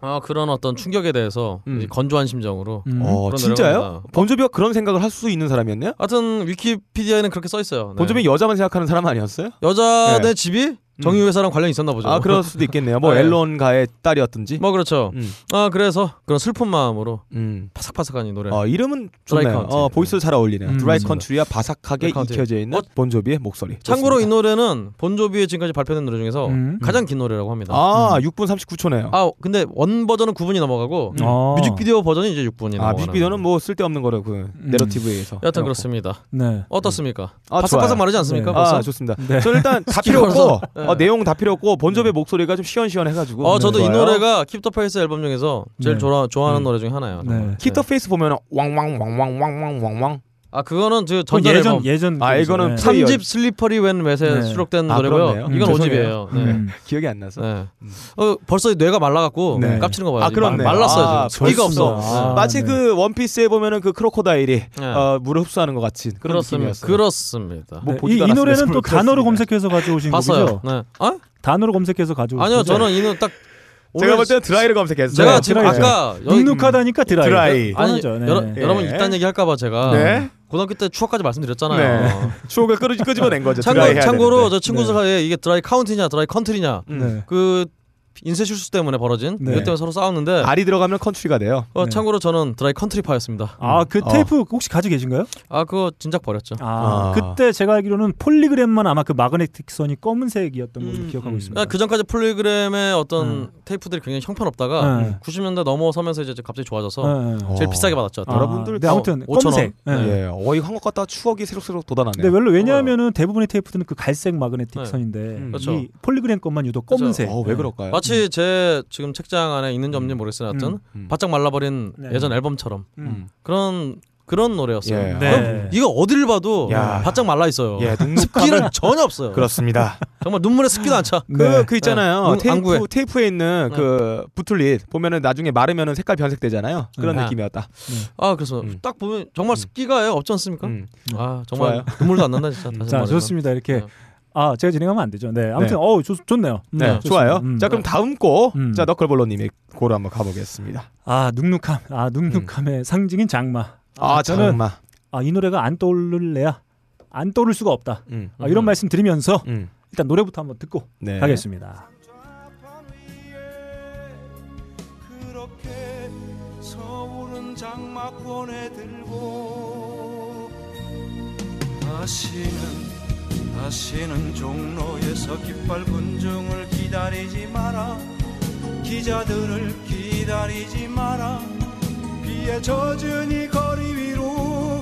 아 그런 어떤 충격에 대해서 음. 건조한 심정으로 음. 어, 진짜요? 노래가 본조비가 그런 생각을 할 수 있는 사람이었네요? 하여튼 위키피디아에는 그렇게 써 있어요. 네. 본조비 여자만 생각하는 사람 아니었어요? 여자네 네. 집이 정유 회사랑 관련이 있었나 보죠. 아, 그럴 수도 있겠네요. 뭐 네. 앨런가의 딸이었든지. 뭐 그렇죠. 음. 아 그래서 그런 슬픈 마음으로 음. 파삭파삭한 이 노래. 어, 이름은 좋네요. 어, 보이스 잘 어울리네요. 음, Dry. Country와 바삭하게 드라이. 익혀져 있는 어, 본조비의 목소리. 참고로 이 좋습니다. 노래는 본조비의 지금까지 발표된 노래 중에서 음. 가장 긴 노래라고 합니다. 아, 6분 39초네요. 아 근데 원 버전은 9분이 넘어가고 아. 뮤직비디오 버전이 이제 6분이 아. 뮤직비디오는 뭐 쓸데없는 거로 그 내러티브에 의해서. 여하튼 해놓고. 그렇습니다. 네. 어떻습니까? 아, 바삭바삭. 마르지 않습니까? 네. 아, 좋습니다. 네. 저 일단 다 필요. 없고 네. 어, 내용 다 필요 없고 본조비 목소리가 좀 시원시원해가지고. 어 저도 이 좋아요. 노래가 Keep the Faith 앨범 중에서 제일 네. 좋아, 좋아하는 음. 노래 중에 하나예요. 네. 정말. Keep the Faith 보면 왕왕왕왕왕왕왕왕. 아 그거는 저 전자 예전 예전 아. 이거는 네. 참- 3집 Slippery When Wet에 네. 수록된 아, 노래고요. 이건 음, 5집이에요. 네. 음. 기억이 안 나서. 네. 어 벌써 뇌가 말라갖고 네. 깝치는 거 봐요. 아, 그렇네. 말랐어요 아, 지금. 습기가 벌써. 없어. 아, 마치 네. 그 원피스에 보면은 그 크로코다일이 네. 어, 물을 흡수하는 것 같이 그런 그렇습니다. 느낌이었어요. 그렇습니다. 뭐 네, 이, 이 노래는 또 그렇습니다. 단어로 검색해서 가져오신 봤어요. 곡이죠. 네. 아? 단어로 검색해서 가져오신 아니요, 거죠? 저는 이는 딱 제가 볼 때는 드라이를 검색했어요. 제가 네, 지금 드라이죠. 아까 눅눅하다니까 드라이. 드라이. 아니 뻔하죠. 네. 여러, 예. 여러분 이딴 얘기 할까봐 제가 네. 고등학교 때 추억까지 말씀드렸잖아요. 네. 추억을 끄, 끄집어낸 거죠. 참고, 참고로. 저 친구들 네. 사이에 이게 Dry County냐 Dry Country냐 음. 네. 그 인쇄 실수 때문에 벌어진 네. 이것 때문에 서로 싸웠는데 R이 들어가면 Country가 돼요. 어, 네. 참고로 저는 Dry Country파였습니다. 아, 그 어. 테이프 혹시 가지고 계신가요? 아 그거 진작 버렸죠. 아, 아. 그때 제가 알기로는 폴리그램만 아마 그 마그네틱 선이 검은색이었던 걸로 음, 기억하고 음. 있습니다. 그 전까지 폴리그램의 어떤 음. 테이프들이 굉장히 형편없다가 네. 90년대 넘어서면서 이제 갑자기 좋아져서 네, 네. 제일 어. 비싸게 받았죠. 아, 여러분들 네, 아무튼 5,000원. 검은색. 네. 네. 예, 어이 한것 같다 추억이 새록새록 돋아나네요. 근데 별로 왜냐하면은 대부분의 테이프들은 그 갈색 마그네틱 네. 선인데 음. 그렇죠. 이 폴리그램 것만 유독 그렇죠. 검은색. 어, 왜 그럴까요? 마치 제 지금 책장 안에 있는 점인지 모르겠어요. 하여튼 음, 음. 바짝 말라버린 네. 예전 앨범처럼 음. 그런 그런 노래였어요. 예. 네. 이거 어디를 봐도 야. 바짝 말라 있어요. 예, 습기는 전혀 없어요. 그렇습니다. 정말 눈물에 습기도 안 차. 그, 네. 그 있잖아요. 네. 테이프, 테이프에 있는 그 부틀릿 보면은 나중에 마르면은 색깔 변색되잖아요. 그런 네. 느낌이었다. 아 그래서 음. 딱 보면 정말 습기가 없지 않습니까? 음. 아 정말 좋아요. 눈물도 안 난다 진짜. 다시 자. 좋습니다. 이렇게 네. 아, 제가 진행하면 안 되죠. 네. 아무튼 어우, 좋, 좋네요. 음, 네, 좋습니다. 좋아요. 음. 자, 그럼 다음 곡. 음. 자, 너클볼러 님의 곡으로 한번 가보겠습니다. 아, 눅눅함. 아, 눅눅함의 상징인 장마. 아, 저는 장마. 아, 이 노래가 안 떠오를래야 안 떠오를 수가 없다. 음. 아, 이런 음. 말씀 드리면서 음. 일단 노래부터 한번 듣고 네. 가겠습니다. 장마권에 들고 다시는 다시는 종로에서 깃발 분중을 기다리지 마라 기자들을 기다리지 마라 비에 젖은 이 거리 위로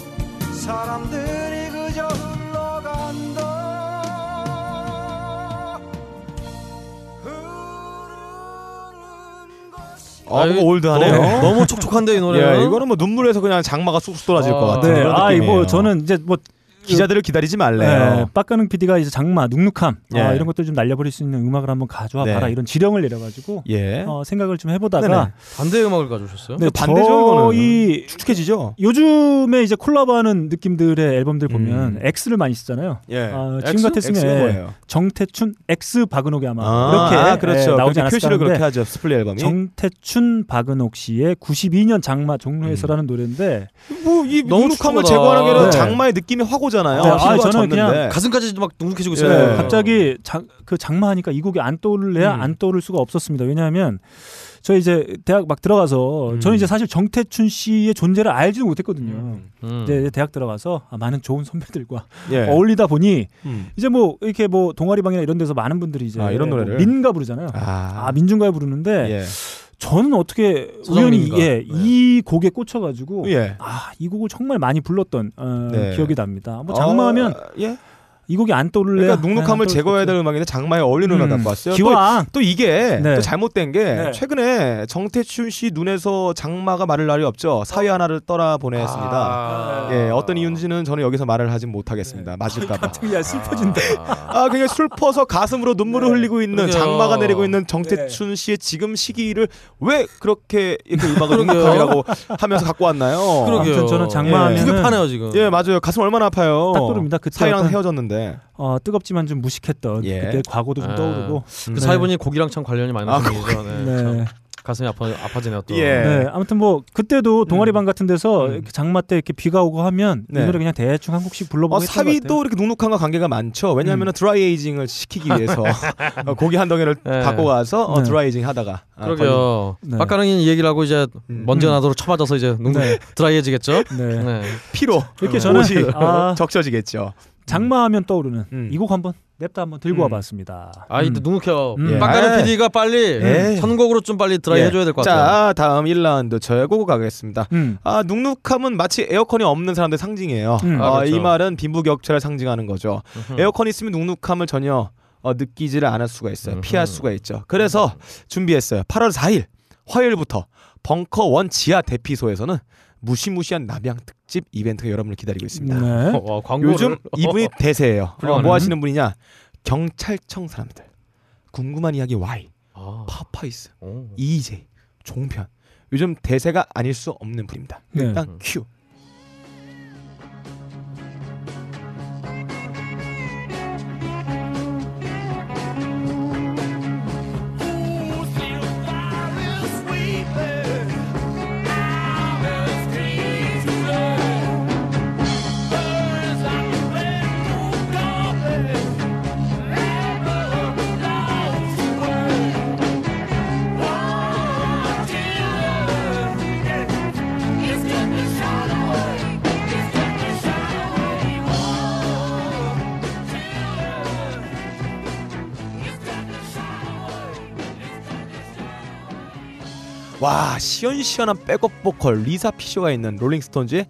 사람들이 그저 흘러간다 아, 아, 뭔가 이거 올드하네요. 너무, 너무 촉촉한데 이 노래는. 예, 이거는 뭐 눈물에서 그냥 장마가 쑥쑥 떨어질 아, 것 같은 네. 그런 아, 느낌이에요. 이뭐 저는 이제 뭐 기자들을 기다리지 네, 말래요. 빡가능 PD가 이제 장마, 눅눅함 예. 아, 이런 것들 좀 날려버릴 수 있는 음악을 한번 가져와 네. 봐라 이런 지령을 내려가지고 예. 어, 생각을 좀 해보다가 네네. 반대 음악을 가져오셨어요? 네, 반대죠. 저희 축축해지죠. 요즘에 이제 콜라보하는 느낌들의 앨범들 보면 음. X를 많이 쓰잖아요. 예. 아, X? 지금 같았으면? 정태춘 X 박은옥이 아마 아, 그렇게 아, 그렇죠. 예, 나오지 그렇게 표시를 그렇게 않았을까 하죠. split 앨범이. 정태춘 박은옥 씨의 92년 장마 종로에서라는 노래인데 뭐 이 너무 눅눅함을 축축하다. 제거하는 게 아니라 네. 장마의 느낌이 확 오잖아요. 네, 아, 피부가 저는 그냥 젖었는데. 가슴까지 막 눅눅해지고 예. 있어요. 네. 갑자기 장, 그 장마하니까 이 곡이 안 떠오를래야 음. 안 떠오를 수가 없었습니다. 왜냐하면 저 이제 대학 막 들어가서 음. 저는 이제 사실 정태춘 씨의 존재를 알지도 못했거든요. 음. 음. 이제 대학 들어가서 아, 많은 좋은 선배들과 예. 어울리다 보니 음. 이제 뭐 이렇게 뭐 동아리방이나 이런 데서 많은 분들이 이제 아, 이런 뭐 노래를? 민가 부르잖아요. 아, 아, 민중가요 부르는데 예. 저는 어떻게. 우연히 예, 네. 이 곡에 꽂혀가지고 예. 아이 곡을 정말 많이 불렀던 어, 네. 기억이 납니다. 뭐 장마하면 어, 예. 이 곡이 안 떠올래. 그러니까 눅눅함을 제거해야 될 음악인데 장마에 어울리는 음악 갖고 왔어요. 또, 기왕 또 이게 네. 또 잘못된 게 네. 최근에 정태춘 씨 눈에서 장마가 마를 날이 없죠. 사위 하나를 떠나 보냈습니다. 아. 예, 어떤 이유인지는 저는 여기서 말을 하진 못하겠습니다. 맞을까봐. 갑자기 야 슬퍼진다. 아, 그냥 슬퍼서 가슴으로 눈물을 네. 흘리고 있는 그러게요. 장마가 내리고 있는 정태춘 씨의 지금 시기를 왜 그렇게 이렇게 음악을 눅눅함이라고 하면서 갖고 왔나요? 그러게요. 아무튼 저는 장마하면은 두개 파네요 지금. 예, 맞아요. 가슴 얼마나 아파요. 딱 떠오릅니다. 그때 사이랑 헤어졌는데. 어, 뜨겁지만 좀 무식했던 예. 그때 과거도 좀 아. 떠오르고. 그 네. 사회분이 곡이랑 참 관련이 많은 아, 분이죠. 네. 네. 참 가슴이 아파 아파지네요 또. 예. 네, 아무튼 뭐 그때도 동아리방 같은 데서 음. 장마 때 이렇게 비가 오고 하면 네. 이 노래 그냥 대충 한 곡씩 불러보고 어, 같아요. 사위도 이렇게 눅눅함과 관계가 많죠. 왜냐하면 드라이 에이징을 시키기 위해서 어, 고기 한 덩이를 네. 갖고 가서 어, 네. 드라이 에이징 하다가 아, 그러게요. 네. 빡가능이 이 얘기를 하고 이제 음. 먼지가 나도록 쳐맞아서 이제 눈 네. 드라이해지겠죠. 네. 네. 피로 이렇게 저는 옷이 아, 적셔지겠죠. 장마하면 떠오르는 음. 이곡 한번 냅다 한번 들고 음. 와봤습니다. 아, 이때 음. 눅눅해요. 음. 빡가능 예. PD가 빨리 예. 선곡으로 좀 빨리 드라이 예. 해줘야 될 것 같아요. 자, 다음 1라운드 저의 곡 가겠습니다. 음. 아, 눅눅함은 마치 에어컨이 없는 사람들 상징이에요. 음. 아, 어, 그렇죠. 이 말은 빈부격차를 상징하는 거죠. 음흠. 에어컨이 있으면 눅눅함을 전혀 어, 느끼지를 않을 수가 있어요. 피할 수가 있죠. 그래서 준비했어요. 8월 4일 화요일부터 벙커 원 지하 대피소에서는 무시무시한 남양 특집 이벤트가 여러분을 기다리고 있습니다. 네. 어, 와, 광고를 요즘 이분이 대세예요. 어. 뭐 하시는 분이냐? 경찰청 사람들. 궁금한 이야기 Y, 아, 파파이스, 오. EJ, 종편. 요즘 대세가 아닐 수 없는 분입니다. 네. 일단 큐. 와 시원시원한 백업 보컬 리사 피셔가 있는 롤링스톤즈의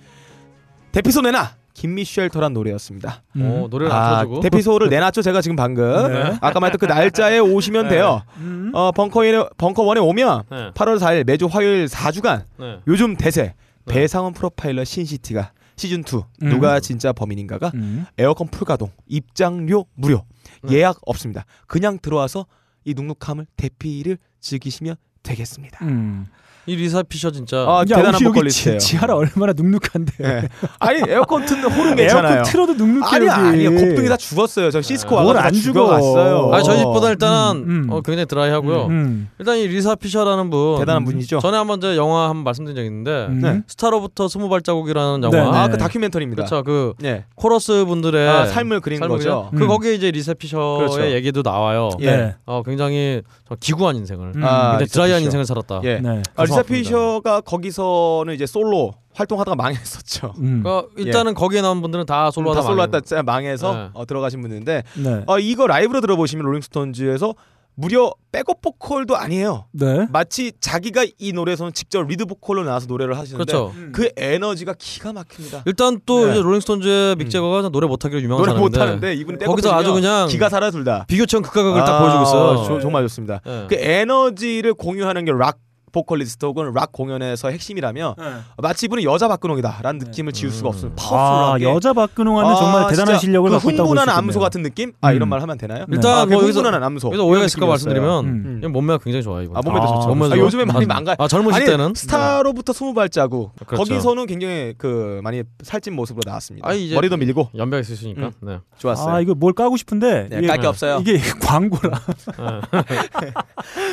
대피소 내놔 Gimme Shelter란 노래였습니다. 어, 노래를 안 아, 대피소를 내놨죠 제가 지금 방금 네. 아까 말했던 그 날짜에 오시면 돼요. 음. 어 벙커에 벙커 원에 오면 네. 8월 4일 매주 화요일 4주간 네. 요즘 대세 네. 배상훈 프로파일러 신시티가 시즌 2 음. 누가 진짜 범인인가가 음. 에어컨 풀가동 입장료 무료 네. 예약 없습니다. 그냥 들어와서 이 눅눅함을 대피를 즐기시면 되겠습니다. 음. 이 리사 피셔 진짜 아, 야, 대단한 보컬리스트예요. 지, 지하라 얼마나 눅눅한데. 예. 아니 에어컨 홀은 괜찮아요. 에어컨 틀어도 눅눅해 아니. 아니요 곱등이 다 죽었어요. 저 세스코 뭘 와가지고 다 안 죽어. 죽어갔어요. 아 저희 집보다 일단 음, 음. 어, 굉장히 드라이하고요. 음. 일단 이 리사 피셔라는 분 대단한 분이죠. 전에 한번 저 영화 한 번 말씀드린 적이 있는데 음. 네. 스타로부터 스무 발자국이라는 네, 영화 네. 아 그 다큐멘터리입니다. 그렇죠 그 네. 코러스 분들의 아, 삶을 그린 삶을 거죠. 그 음. 거기에 이제 리사 피셔의 그렇죠. 얘기도 나와요. 예. 네. 어 굉장히 저 기구한 인생을 음. 아, 드라이한 피셔. 인생을 살았다. 예. 네. 아, 리사. 피셔가 거기서는 이제 솔로 활동하다가 망했었죠. 음. 그러니까 일단은 거기에 나온 분들은 다 솔로 다 하다 솔로. 하다 망해서 네. 어, 들어가신 분인데 네. 어, 이거 라이브로 들어보시면 롤링스톤즈에서 무려 백업 보컬도 아니에요. 네. 마치 자기가 이 노래에서는 직접 리드 보컬로 나와서 노래를 하시는데 그렇죠. 그 에너지가 기가 막힙니다. 일단 또 네. 이제 롤링스톤즈의 믹 재거가 노래 못하기로 유명한 노래 사람인데 못하는데 이분이 거기서 아주 그냥 기가 살아 둘 다. 비교천 극과 극을 아, 딱 보여주고 있어요. 조- 정말 좋습니다. 예. 그 에너지를 공유하는 게 락 보컬리스트 혹은 락 공연에서 핵심이라면 마치 이분은 여자 박근홍이다라는 느낌을 지울 수가 음. 없어요. 아, 파워풀하게. 여자 박근홍하는 정말 대단한 실력을 그 갖고 있다고 흥분하는 볼수 암소 있겠네요. 같은 느낌? 아 이런 음. 말 하면 되나요? 일단 아, 그 뭐 여기서 흥분하는 암소. 그래서 오해가 있을까. 말씀드리면 음. 이건 몸매가 굉장히 좋아요. 이분. 아 몸매도 아, 좋죠. 몸매도 아. 요즘에 많이 아, 망가. 아 젊으실 아니, 때는 스타로부터 스무 발자국 그렇죠. 거기서는 굉장히 그 많이 살찐 모습으로 나왔습니다. 아, 이제- 머리도 밀고 연배가 있으시니까. 음. 네. 좋았어요. 아 이거 뭘 까고 싶은데 네, 이게, 깔 게 없어요. 이게 광고라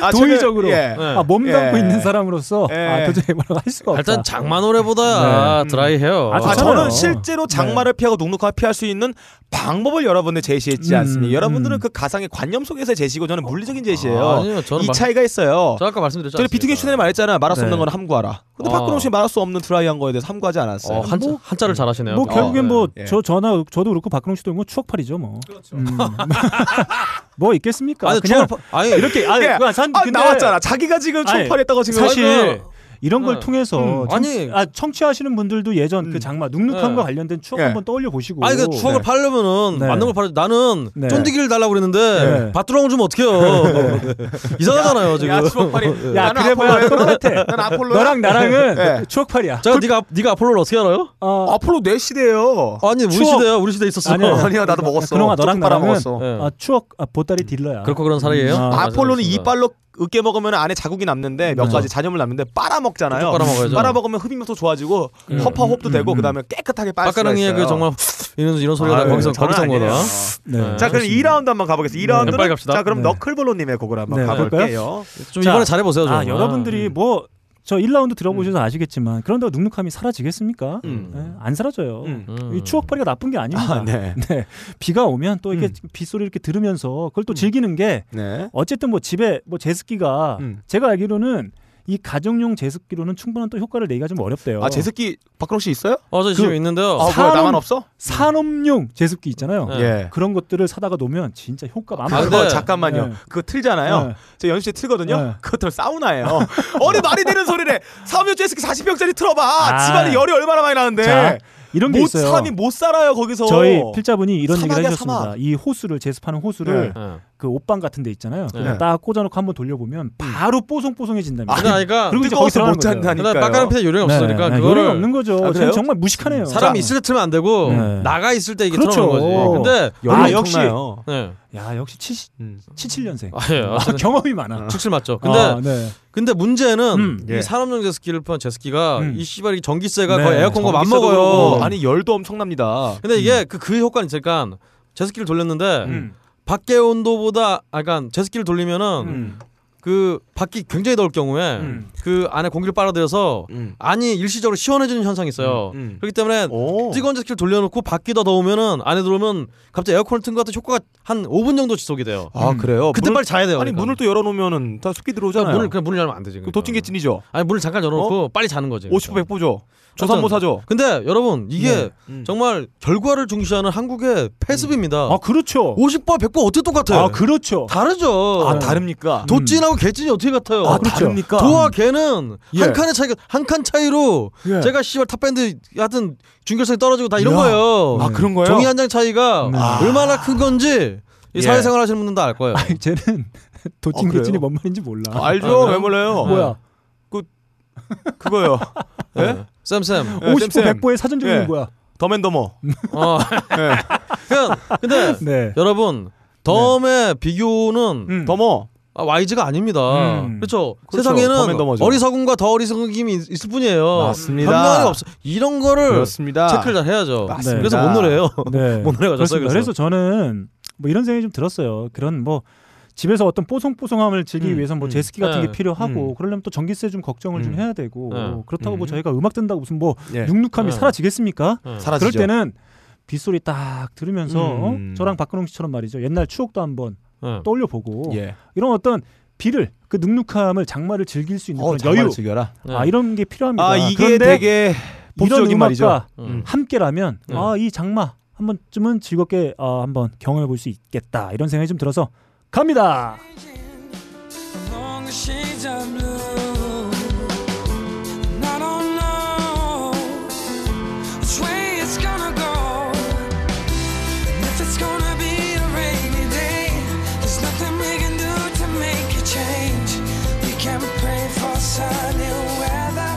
아, 도의적으로. 예. 네. 아, 몸 담고 예. 있는 사람으로서 예. 네. 아, 도저히 뭐라고 할 수가 없다. 일단 장마 노래보다 네. 드라이해요. 아, 아, 좋잖아요. 저는 실제로 장마를 피하고 눅눅함을 피할 수 있는 방법을 여러분들 제시했지 음, 않습니까? 여러분들은 음. 그 가상의 관념 속에서 제시고 저는 물리적인 제시예요. 아, 아니요, 저는 이 말- 차이가 있어요. 저 아까 말씀드렸죠. 저는 비투기 슈네에 말했잖아. 말할 수 네. 없는 건 함구하라. 근데 어. 박근홍 씨 말할 수 없는 드라이한 거에 대해서 함구하지 않았어요. 어, 한, 뭐- 한자를 잘하시네요. 뭐 어, 결국엔 네. 뭐 예. 저 저나 저도 그렇고 박근홍 씨도 뭐 추억팔이죠 뭐. 음. 뭐 있겠습니까? 아니 그냥 추억 아니 이렇게 아니, 예. 산, 아, 근데 나왔잖아. 자기가 지금 총팔했다고 지금 사실. 이런 걸 네. 통해서 음, 청, 아니. 아, 청취하시는 분들도 예전 음. 그 장마 눅눅함과 네. 관련된 추억 예. 한번 떠올려 보시고. 아니 그 추억을 네. 팔려면은 네. 맞는 걸 팔아. 나는 네. 쫀디기를 달라고 그랬는데 네. 밭두렁을 주면 어떡해요? 이상하잖아요 지금. 야, 추억팔이. 야, 그래봐야. 똑같아. 난 아폴로. 너랑 나랑은 네. 추억팔이야. 자, 네가 네가 아폴로를 어떻게 알아요? 어, 아폴로 내 시대예요. 아니 우리. 시대야. 우리 시대 있었어. 아니야. 아니야, 나도 먹었어. 그놈아 너랑 나랑은. 아, 추억 아, 보따리 딜러야. 그렇고 그런 사이예요. 아, 맞아요, 아폴로는. 이빨로 으깨 먹으면 안에 자국이 남는데 몇 맞아. 가지 잔여물 남는데 빨아 먹잖아요. 쭉 빨아먹어야죠. 빨아먹으면 흡입력도 좋아지고 음. 허파 호흡도 음, 되고 음. 그다음에 깨끗하게 빨 수가 빡가능이의 있어요. 그 정말 이런 이런 소리가 아유, 거기서 거기서 온 거다. 네. 자 그럼 2라운드 한번 가보겠습니다. 2라운드는 빨리 갑시다. 자 그럼 네. 너클볼로님의 곡을 한번 네, 가볼게요. 좀 자, 이번에 잘해 보세요. 좀. 아, 여러분들이 뭐 저 1라운드 들어보셔서 음. 아시겠지만 그런다고 눅눅함이 사라지겠습니까? 음. 네, 안 사라져요. 음. 음. 이 추억팔이가 나쁜 게 아닙니다. 아, 네. 네. 비가 오면 또 이렇게 음. 빗소리 이렇게 들으면서 그걸 또 음. 즐기는 게 네. 어쨌든 뭐 집에 뭐 제습기가 음. 제가 알기로는 이 가정용 제습기로는 충분한 또 효과를 내기가 좀 어렵대요. 아 제습기 박근홍 씨 있어요? 어, 저 그- 지금 있는데요. 아 산업- 나만 없어? 산업용 제습기 있잖아요. 네. 예. 그런 것들을 사다가 놓으면 진짜 효과 아, 만발. 근데- 그거 잠깐만요. 네. 그거 틀잖아요. 네. 저 연습 때 틀거든요. 네. 그것들 사우나예요. 어디 말이 되는 소리래. 사무용 제습기 40병짜리 틀어봐. 아. 집안에 열이 얼마나 많이 나는데. 자, 이런 게 못 있어요. 사람이 못 살아요 거기서. 저희 필자분이 이런 얘기를 해주셨습니다. 사막. 이 호수를 제습하는 호수를 네. 그 옷방 같은 데 있잖아요. 네. 그냥 딱 꽂아놓고 한번 돌려보면 바로 뽀송뽀송해진답니다. 근데 그러니까 그리고 이제 뜨거워서 거기 못. 잔다니까요. 근데 빡가는 요령이 없으니까 네, 그거를 요령이 없는 거죠. 아? 정말 무식하네요. 사람이 있을 때 틀면 안 되고 네. 나가 있을 때 이게 그렇죠. 틀어놓는 거지. 근데 열이 아, 역시. 네. 야 역시 70, 음. 77년생. 아, 예. 아, 어쨌든 경험이 많아. 축칠 맞죠. 근데 아, 네. 근데 문제는 음, 이 예. 산업용 제스키를 포함한 제스키가 음. 이 씨발 이 전기세가 네, 거의 에어컨과 맞먹어요. 그렇고, 아니 열도 엄청납니다. 근데 이게 그, 그 효과는 있으니까 제스키를 돌렸는데 음. 밖의 온도보다 아 그러니까 제스키를 돌리면은 음. 그 밖이 굉장히 더울 경우에 음. 그 안에 공기를 빨아들여서 음. 안이 일시적으로 시원해지는 현상이 있어요. 음. 그렇기 때문에 오. 뜨거운 제스키를 돌려놓고 밖이 더 더우면은 안에 들어오면 갑자기 에어컨을 튼 것 같은 효과가 한 5분 정도 지속이 돼요. 아 그래요? 그때 문을- 빨리 자야 돼요. 아니 그러니까. 문을 또 열어놓으면은 다 습기 들어오잖아요. 그러니까 문을 그냥 문을 열면 안 되지. 그 도찐개 찐이죠. 아니 문을 잠깐 열어놓고 빨리 자는 거지. 50% 100%죠. 조산모 사죠. 근데 여러분 이게 네. 음. 정말 결과를 중시하는 한국의 패습입니다. 아 그렇죠. 50번 100번 어떻게 똑같아? 아 그렇죠. 다르죠. 아 다릅니까? 도찐하고 개찐이 어떻게 같아요? 아 그렇죠. 다릅니까? 도와 개는 예. 한 칸의 차이가 한 칸 차이로 예. 제가 씨발 탑밴드 하여튼 준결승이 떨어지고 다 이런 야. 거예요. 아 그런 거예요? 종이 한 장 차이가 네. 얼마나 큰 건지 이 예. 사회생활 하시는 분들은 다알 거예요. 아니 쟤는 도찐 아, 그래요? 개찐이 뭔 말인지 몰라. 아, 알죠. 아, 왜? 몰라요? 뭐야? 그거요. 예? 네. 쌤쌤. 예, 50보 쌤쌤. 100보의 사전 적용이 예. 뭐야? 덤 앤 더머. 어. 예. 그냥 근데 네. 여러분 dumb의 비교는 음. dumber. 아, YG가 아닙니다. 음. 그렇죠. 그렇죠. 세상에는. 어리석음과 더 어리석음이 있- 있을 뿐이에요. 맞습니다. 없어. 이런 거를 그렇습니다. 체크를 잘 해야죠. 맞습니다. 그래서 못 노래요. 네. 못 노래가졌어요. 그렇습니다. 그래서. 그래서 저는 뭐 이런 생각이 좀 들었어요. 그런 뭐 집에서 어떤 뽀송뽀송함을 즐기기 음, 위해서 뭐 음. 제스키 같은 네. 게 필요하고 음. 그러려면 또 전기세 좀 걱정을 좀 음. 해야 되고 네. 그렇다고 뭐 음. 저희가 음악 듣는다고 무슨 뭐 예. 눅눅함이 네. 사라지겠습니까? 네. 사라지죠. 그럴 때는 빗소리 딱 들으면서 음. 어? 저랑 박근홍 씨처럼 말이죠. 옛날 추억도 한번 네. 떠올려 보고 예. 이런 어떤 비를 그 눅눅함을 장마를 즐길 수 있는 어, 그런 여유 즐겨라. 네. 아 이런 게 필요합니다. 아 이게 그런데 되게 음악과 말이죠. 음. 함께라면 네. 아이 장마 한 번쯤은 즐겁게 어, 한번 경험해 볼 수 있겠다 이런 생각이 좀 들어서 갑니다. Long as shades are blue, and I don't know which way it's gonna go. And if it's gonna be a rainy day, there's nothing we can do to make a change. We can pray for sunny weather,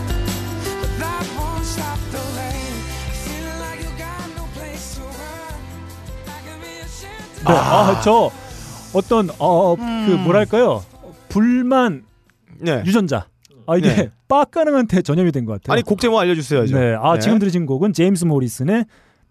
but that won't stop the rain. Feel like you got no place to run. That can be a shelter. 네, 아, 저 어떤 어, 그 음. 뭐랄까요 불만 네. 유전자. 아 이게 네. 빡가능한테 전염이 된 것 같아요. 아니 곡 제목 알려주세요. 좀. 네, 아 네. 지금 들으신 곡은 제임스 모리슨의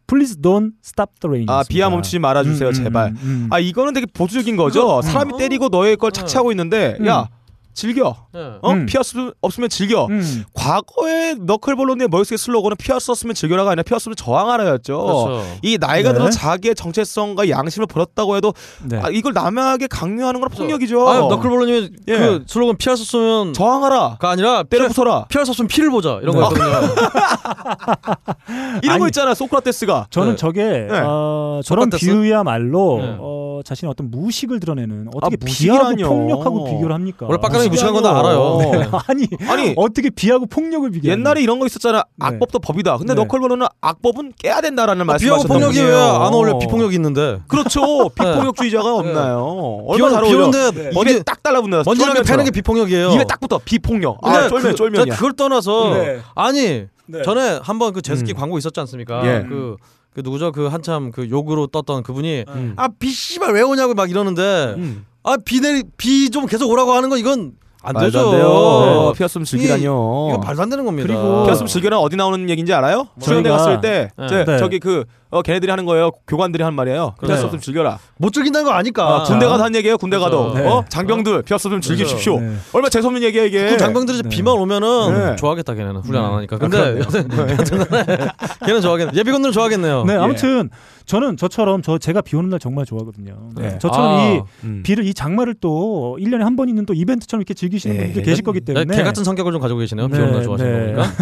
Please Don't Stop the Rain. 아 비야 멈추지 말아주세요 제발. 아 이거는 되게 보수적인 거죠. 그거- 사람이 음. 때리고 너의 걸 네. 착취하고 있는데 음. 야 즐겨. 네. 어 음. 피할 수 없으면 즐겨. 음. 과거에 너클볼론의 머릿속의 슬로건은 피할 수 없으면 즐겨라가 아니라 피할 수 없으면 저항하라였죠. 그렇죠. 이 나이가 네. 들어 자기의 정체성과 양심을 버렸다고 해도 네. 아, 이걸 남에게 강요하는 건 폭력이죠. 아, 너클볼러님이 예. 그 슬로건 피할 수 없으면 저항하라. 가 아니라 때려 부숴라. 피할 수 없으면 피를 보자 이런 네. 거였거든요. 이런 거 아니, 있잖아 소크라테스가. 저는 네. 저게 네. 어, 저런 소크라테스? 비유야말로 네. 어, 자신의 어떤 무식을 드러내는 어떻게 아, 비하고. 폭력하고 비교를 합니까? 원래 빡가 능이 무식한 건 다 알아요. 네. 아니, 아니 어떻게 비하고 폭력을 비교? 옛날에 이런 거 있었잖아. 네. 악법도 법이다. 근데 네. 너클볼론은 악법은 깨야 된다라는 아, 비하고 말씀하셨던 폭력이 분이에요. 왜안 어울려? 비폭력이 있는데. 그렇죠. 비폭력주의자가 없나요? 얼마나 잘비 어울려. 오는데 입에 먼지 딱 달라붙는다. 먼지 쫄면처럼. 패는 게 비폭력이에요. 입에 딱 붙어. 비폭력. 아, 쫄면 그, 쫄면이야. 제가 그걸 떠나서 네. 아니 네. 전에 한번 그 제스키 음. 광고 있었지 않습니까? 예. 그, 그 누구죠? 그 한참 그 욕으로 떴던 그분이 음. 아 비 씨발 왜 오냐고 막 이러는데 음. 아 비 내리 비 좀 계속 오라고 하는 건 이건 안 말도 되죠. 안 돼요. 네. 피었으면 즐기라뇨. 이거 말도 안 되는 겁니다. 그리고 피었으면 즐겨라 어디 나오는 얘기인지 알아요? 수련회 갔을 때 네. 저, 네. 저기 그 어, 걔네들이 하는 거예요. 교관들이 하는 말이에요. 피었으면 즐겨라. 못 즐긴다는 거 아니까. 아, 군대 가서 한 얘기예요. 군대 그렇죠. 가도. 네. 어? 장병들 피었으면 즐기십시오. 네. 얼마 재수 없는 얘기야 이게. 그 장병들이 네. 비만 오면은 네. 좋아하겠다 걔네는 훈련 안 음. 하니까. 근데 여튼 걔는 좋아하겠네. 예비군들은 좋아하겠네요. 네, 아무튼 저는 저처럼 저 제가 비 오는 날 정말 좋아하거든요. 네. 저처럼 아. 이 음. 비를 이 장마를 또 1년에 한 번 있는 또 이벤트처럼 이렇게 즐기시는 네. 분들 계실 거기 네, 때문에 개 같은 성격을 좀 가지고 계시네요. 비 네, 오는 날 좋아하시는 네. 거니까.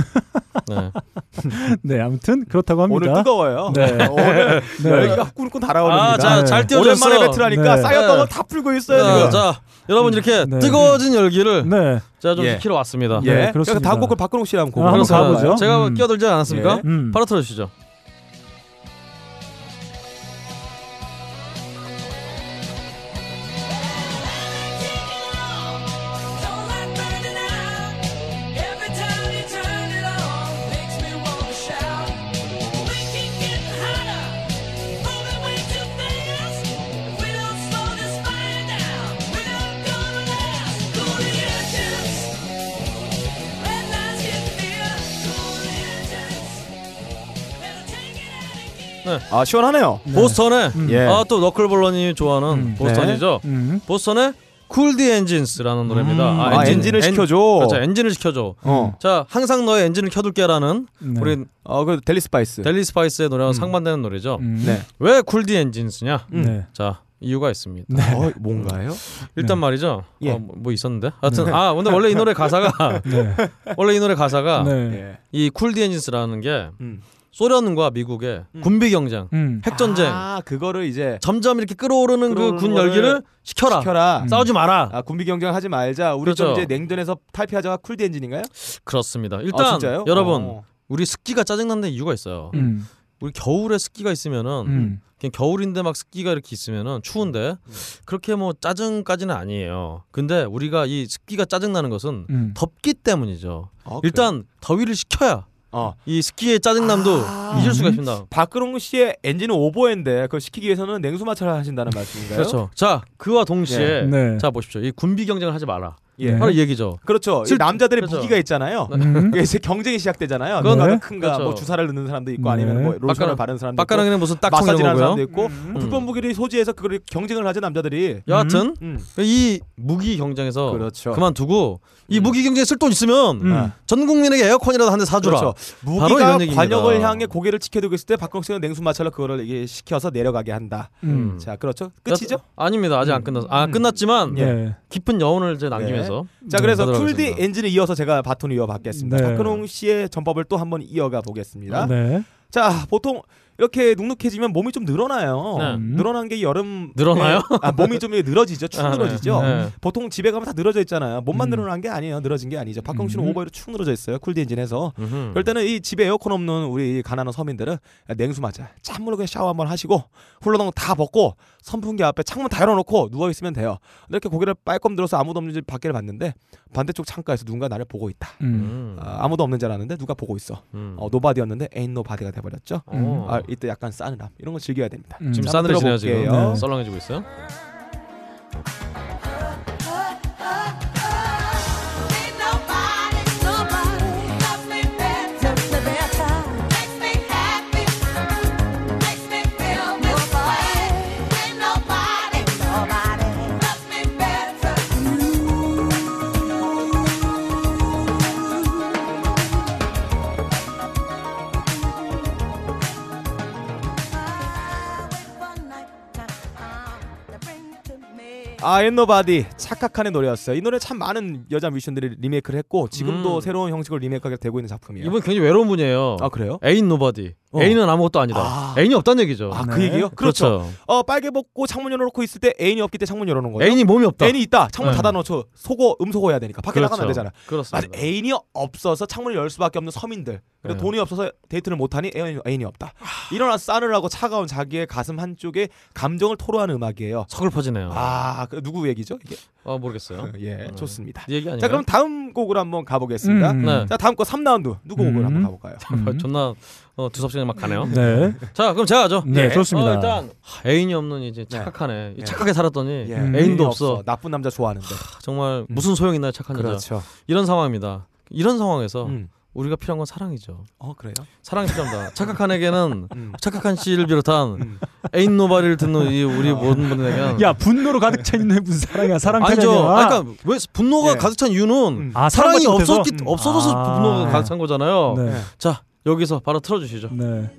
네. 네, 아무튼 그렇다고 합니다. 오늘 뜨거워요. 네. 오늘 네. 열기가 꿀꿀 달아오릅니다. 아, 자, 네. 잘 띄워줬어. 오랜만에 배틀하니까 네. 쌓였던 네. 거다 풀고 있어요 자, 지금. 자, 여러분 이렇게 네. 뜨거워진 열기를 네. 제가 좀 예. 지키러 왔습니다. 예. 네, 그렇습니다. 다음 곡을 박근홍 씨랑 곡 아, 한번 가보죠. 제가 음. 끼어들지 않았습니까? 예. 음. 바로 틀어주시죠. 아 시원하네요. 보스턴의 예. 아, 또 너클볼러님이 좋아하는 음. 보스턴이죠. 음. 보스턴의 Cool the Engines라는 노래입니다. 음. 아, 엔진을 식혀줘. 그렇죠. 엔진을 식혀줘. 어. 자, 항상 너의 엔진을 켜둘게라는 네. 우리 어그 델리 스파이스. 델리 스파이스의 노래와 음. 상반되는 노래죠. 음. 네. 왜 Cool the Engines냐? 네. 자, 이유가 있습니다. 네. 어 뭔가요? 일단 말이죠. 예. 어, 뭐- 뭐 있었는데. 하여튼 아, 근데 원래 이 노래 가사가 네. 원래 이 노래 가사가 네. 예. 이 Cool the Engines라는 게 음. 소련과 미국의 군비 경쟁, 음. 핵 전쟁 아 그거를 이제 점점 이렇게 끌어오르는 그 군 열기를 시켜라. 시켜라. 싸우지 마라. 아 군비 경쟁 하지 말자. 우리 좀 그렇죠. 이제 냉전에서 탈피하자가 쿨디 엔진인가요? 그렇습니다. 아, 일단 진짜요? 여러분 어. 우리 습기가 짜증난데 이유가 있어요. 음. 우리 겨울에 습기가 있으면은 음. 그냥 겨울인데 막 습기가 이렇게 있으면은 추운데 음. 그렇게 뭐 짜증까지는 아니에요. 근데 우리가 이 습기가 짜증 나는 것은 음. 덥기 때문이죠. 아? 일단 더위를 식혀야 어. 이 습기의 짜증남도 아. 잊을 수가 있습니다. 박근홍 씨의 엔진은 오버인데 그걸 시키기 위해서는 냉수 마찰을 하신다는 말씀인가요? 그렇죠. 자 그와 동시에 네. 자 보십시오. 이 군비 경쟁을 하지 마라. 예. 네. 바로 이 얘기죠. 그렇죠. 이 슬- 남자들의 그렇죠. 무기가 있잖아요. 음. 이제 경쟁이 시작되잖아요. 그건 누가 더 네. 큰가, 그렇죠. 뭐 주사를 넣는 사람도 있고 네. 아니면 뭐 로션을 빡가능- 바르는 사람도 있고 빡가랑이는 무슨 마사지를 하는. 사람도 있고 음. 뭐 불법 무기를 소지해서 그걸 경쟁을 하죠 남자들이. 여하튼 음. 이 무기 경쟁에서 그렇죠. 그만두고 이 음. 무기 경쟁에 쓸 돈 있으면 음. 전 국민에게 에어컨이라도 한 대 사주라. 그렇죠. 무기가. 관역을 향해 고개를 치켜두고 있을 때 박근홍 씨는 냉수 마찰로 그거를 이게 시켜서 내려가게 한다. 음. 자, 그렇죠. 끝이죠? 아닙니다. 아직 안 끝났. 아 음. 끝났지만 예. 깊은 여운을 이제 남기면서 자, 그래서 쿨디 하겠습니다. 엔진을 이어서 제가 바톤을 이어받겠습니다. 네. 박근홍 씨의 전법을 또 한번 이어가 보겠습니다. 네. 자, 보통 이렇게 눅눅해지면 몸이 좀 늘어나요. 네. 늘어난 게 여름 늘어나요? 아, 몸이 좀 늘어지죠. 축 아, 네. 늘어지죠. 네. 보통 집에 가면 다 늘어져 있잖아요. 몸만 음. 늘어난 게 아니에요. 늘어진 게 아니죠. 씨는 음. 오버로 축 늘어져 있어요. Cool the Engine에서. 음흠. 그럴 때는 이 집에 에어컨 없는 우리 가난한 서민들은 냉수 맞아. 찬물로 그냥 샤워 한번 하시고 훌러덩 다 벗고 선풍기 앞에 창문 다 열어놓고 누워 있으면 돼요. 이렇게 고개를 빨끔 들어서 아무도 없는 집 밖에를 봤는데 반대쪽 창가에서 누군가 나를 보고 있다. 음. 음. 아, 아무도 없는 줄 알았는데 누가 보고 있어. 음. 어, nobody였는데 ain't nobody가 돼버렸죠. 어. 아, 이때 약간 싸늘함 이런 거 즐겨야 됩니다. 음. 지금 싸늘해지네요 지금. 네. 썰렁해지고 있어요. 아, Ain't Nobody 착각하는 노래였어요. 이 노래 참 많은 여자 뮤지션들이 리메이크를 했고 지금도 음. 새로운 형식으로 리메이크가 되고 있는 작품이에요. 이분 굉장히 외로운 분이에요. 아 그래요? 애인 nobody. 어. 애인은 아무것도 아니다. 아. 애인이 없다는 얘기죠. 아, 네. 그 얘기요? 그렇죠. 그렇죠. 어, 빨개 벗고 창문 열어놓고 있을 때 애인이 없기 때문에 창문 열어놓은 거예요. 애인이 몸이 없다. 애인이 있다. 창문 네. 닫아놓죠. 속어 음소거 해야 되니까 밖에 나가면 안 되잖아. 맞아. 그렇습니다. 애인이 없어서 창문을 열 수밖에 없는 서민들. 그리고 네. 돈이 없어서 데이트를 못하니 애인이, 애인이 없다. 일어나 싸늘하고 차가운 자기의 가슴 한쪽에 감정을 토로하는 음악이에요. 서글퍼지네요. 아, 그 누구 얘기죠? 이게? 어 모르겠어요. 예, 음. 좋습니다. 네 얘기 아니에요? 자, 그럼 다음 곡으로 한번 가보겠습니다. 음. 네. 자, 다음 거 3라운드 누구 곡을 음. 한번 가볼까요? 음. 존나 어, 두섭시간 막 가네요. 네. 자 그럼 제가 하죠. 네, 예. 좋습니다. 어, 일단 하, 애인이 없는 이제 착각하네. 예. 착하게 살았더니 예, 음. 애인도 없어. 나쁜 남자 좋아하는데. 정말 무슨 소용 있나요 착한 여자. 그렇죠. 이런 상황입니다. 이런 상황에서 음. 우리가 필요한 건 사랑이죠. 어, 그래요? 사랑이 필요합니다. 착각한 에게는 음. 착각한 씨를 비롯한 음. 애인 노바리를 듣는 이 우리 모든 분들에게 야 분노로 가득 차 있는 무슨 사랑이야 사랑 아니죠. 아, 그러니까 왜 분노가 예. 가득 찬 이유는 음. 아 사랑이 못해서? 없었기 없어져서 아. 분노가 가득 찬 거잖아요. 네. 자 여기서 바로 틀어주시죠. 네.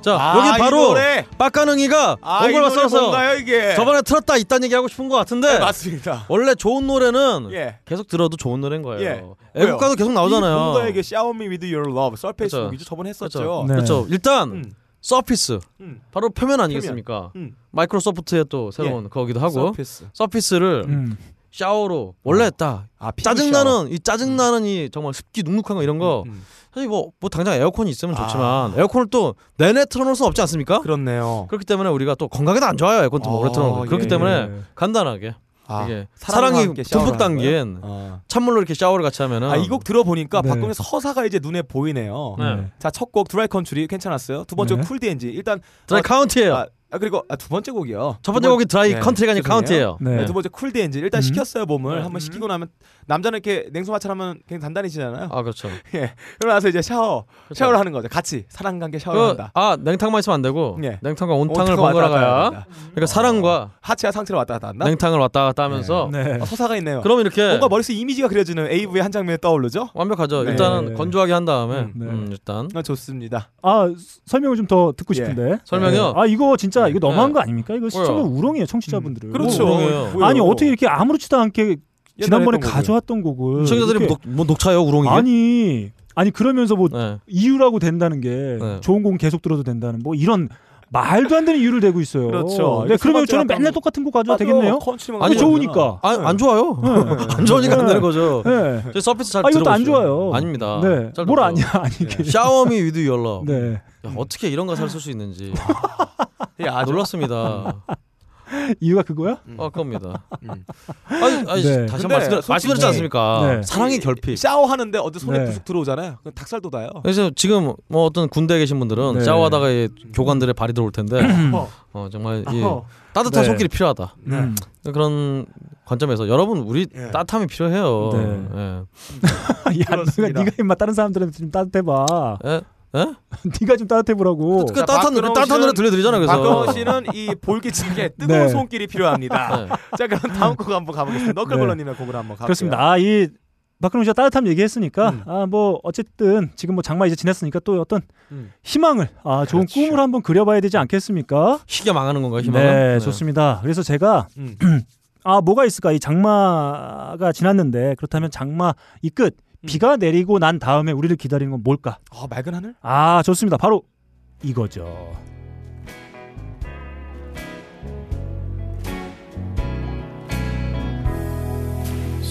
자 아, 여기 이 바로. 빡가능이가 아, 노래 써서? 저번에 틀었다 있다는 얘기 하고 싶은 것 같은데 네, 맞습니다. 원래 좋은 노래는 예. 계속 들어도 좋은 노래인 거예요. 예. 애국가도 계속 나오잖아요. 이 뭔가 이게 Shower Me With Your Love, Surface. 곡이죠. 저번에 했었죠. 그렇죠. 네. 일단 음. Surface 음. 바로 표면 아니겠습니까? 음. 마이크로소프트의 또 새로운 거기도 하고 Surface. Surface를 음. 샤워로 원래 딱 아, 피부 짜증나는 이 짜증나는 이 정말 습기 눅눅한 거 이런 거 음. 사실 뭐, 뭐 당장 에어컨이 있으면 아. 좋지만 에어컨을 또 내내 틀어놓을 수 없지 않습니까? 그렇네요. 그렇기 때문에 우리가 또 건강에도 안 좋아요 에어컨 또 오래 틀어놓고 어, 그렇기 예. 때문에 간단하게 아, 이게 사랑이 듬뿍? 담긴 어. 찬물로 이렇게 샤워를 같이 하면은 아, 이 곡 들어보니까 네. 박동의 서사가 이제 눈에 보이네요. 네. 자, 첫 곡 Dry County 괜찮았어요. 두 번째 네. 쿨 DNG. 일단 드라이 어, County예요. 아, 아, 그리고 아, 두 번째 곡이요. 첫 번째 두 곡이 드라이 네, Country가 아니라. County예요. 네. 네, 두 번째 쿨 DNG. 일단 음. 식혔어요, 몸을. 네. 한번 식히고 나면 남자는 이렇게 냉수 마찰 하면 굉장히 단단해지잖아요. 아 그렇죠. 예. 그러고 나서 이제 샤워. 그렇죠. 샤워를 하는 거죠. 같이 사랑 관계 샤워를 그, 한다. 아 냉탕만 있으면 안 되고 예. 냉탕과 온탕을 번갈아 가야. 그러니까 사랑과 하체와 상체를 왔다 갔다 한다. 냉탕을 왔다 갔다 하면서 네. 어, 서사가 있네요. 그럼 이렇게 뭔가 머릿속에 이미지가 그려지는 AV의 한 장면이 떠오르죠? 완벽하죠. 네. 일단은 건조하게 한 다음에 음, 네. 음, 일단 아, 좋습니다. 아 스- 설명을 좀 더 듣고 예. 싶은데. 설명이요? 아 이거 진짜 이거 너무한 네. 거 아닙니까? 이거 시청자? 우롱이에요 청취자분들을. 그렇죠. 뭐, 우롱이에요. 아니 어떻게 이렇게 아무렇지도 않게 지난번에. 가져왔던 곡을 시청자들이 이렇게- 녹, 뭐 녹차요 우롱이? 아니 아니 그러면서 뭐 네. 이유라고 된다는 게 네. 좋은 곡 계속 들어도 된다는 뭐 이런 말도 안 되는 이유를 대고 있어요. 그렇죠. 네, 그러면 저는 맨날 똑같은 곡 가져와 맞아. 되겠네요. 아니. 좋으니까. 아, 안 좋아요. 안 좋으니까 안 되는 거죠. 네. 저 Surface 잘 아 이것도 안 들어보시죠. 좋아요. 아닙니다. 네. 잘 뭘. 아니야 아니 이게. Shower Me with Your Love. 네. 야, 어떻게 이런 가사를 쓸 수 있는지 예, 아주 놀랐습니다. 이유가 그거야? 아, 그겁니다. 음. 아니, 아니 네. 다시 근데 한번 말씀, 솔직히- 말씀드렸지 않습니까? 네. 사랑의 결핍. 샤워하는데 어디 손에 네. 부숙 들어오잖아요. 닭살 돋아요. 그래서 지금 뭐 어떤 군대에 계신 분들은 네. 샤워하다가 이 교관들의 발이 들어올 텐데 어, 정말 이 어허. 따뜻한 네. 손길이 필요하다. 음. 그런 관점에서 여러분 우리 예. 따뜻함이 필요해요. 네. 예. 야, 네가. 네가 임마 다른 사람들한테 좀 따뜻해 봐. 예? 예? 네가 좀 따뜻해 보라고. 그 자, 따뜻한 박근홍 따뜻한 노래 들려드리잖아 그래서. 박근호 씨는 이 볼기차게 뜨거운 네. 손길이 필요합니다. 네. 자 그럼 다음 곡 한번 가보겠습니다. 너클볼러님의 곡을 한번 가볼게요. 그렇습니다. 아, 이 박근홍 씨가 따뜻함 얘기했으니까 음. 아뭐 어쨌든 지금 뭐 장마 이제 지났으니까 또 어떤 음. 희망을 아 좋은 그렇죠. 꿈을 한번 그려봐야 되지 않겠습니까? 시계 망하는 건가요 희망은? 네, 좋습니다. 그래서 제가 음. 아 뭐가 있을까 이 장마가 지났는데 그렇다면 장마 이끝 음. 비가 내리고 난 다음에 우리를 기다리는 건 뭘까? 어, 맑은 하늘? 아 좋습니다. 바로 이거죠.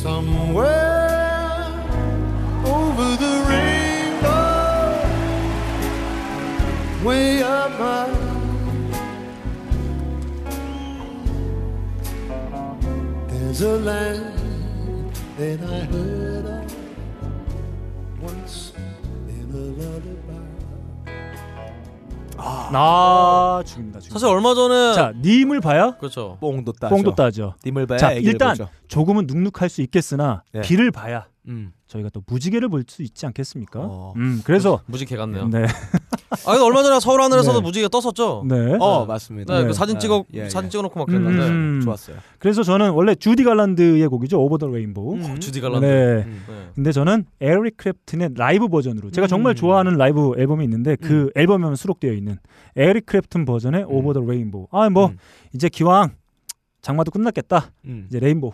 Somewhere over the rainbow, way up high. There's a land that I heard of once in a lullaby. 아 죽입니다. 죽입니다. 사실 얼마 전에 자 님을 봐야 그렇죠. 뽕도 따죠. 뽕도 따죠. 님을 봐야 자 일단. 조금은 눅눅할 수 있겠으나 네. 비를 봐야 음. 저희가 또 무지개를 볼 수 있지 않겠습니까? 어. 음 그래서 무지 개 같네요. 네, 아 근데 얼마 전에 서울 하늘에서도 네. 무지개 떴었죠. 네. 네. 어 맞습니다. 그 사진 네. 찍어 예, 예. 사진 찍어놓고 막 그랬는데 음. 좋았어요. 그래서 저는 원래 주디 갈란드의 곡이죠 Over the Rainbow. 음. 주디 갈란드. 네. 음. 네. 근데 저는 에릭 크랩튼의 라이브 버전으로 제가 정말 음. 좋아하는 라이브 앨범이 있는데 그 앨범에만 수록되어 있는 에릭 크랩튼 버전의 Over the Rainbow. 아뭐 음. 이제 기왕 장마도 끝났겠다. 음. 이제 rainbow.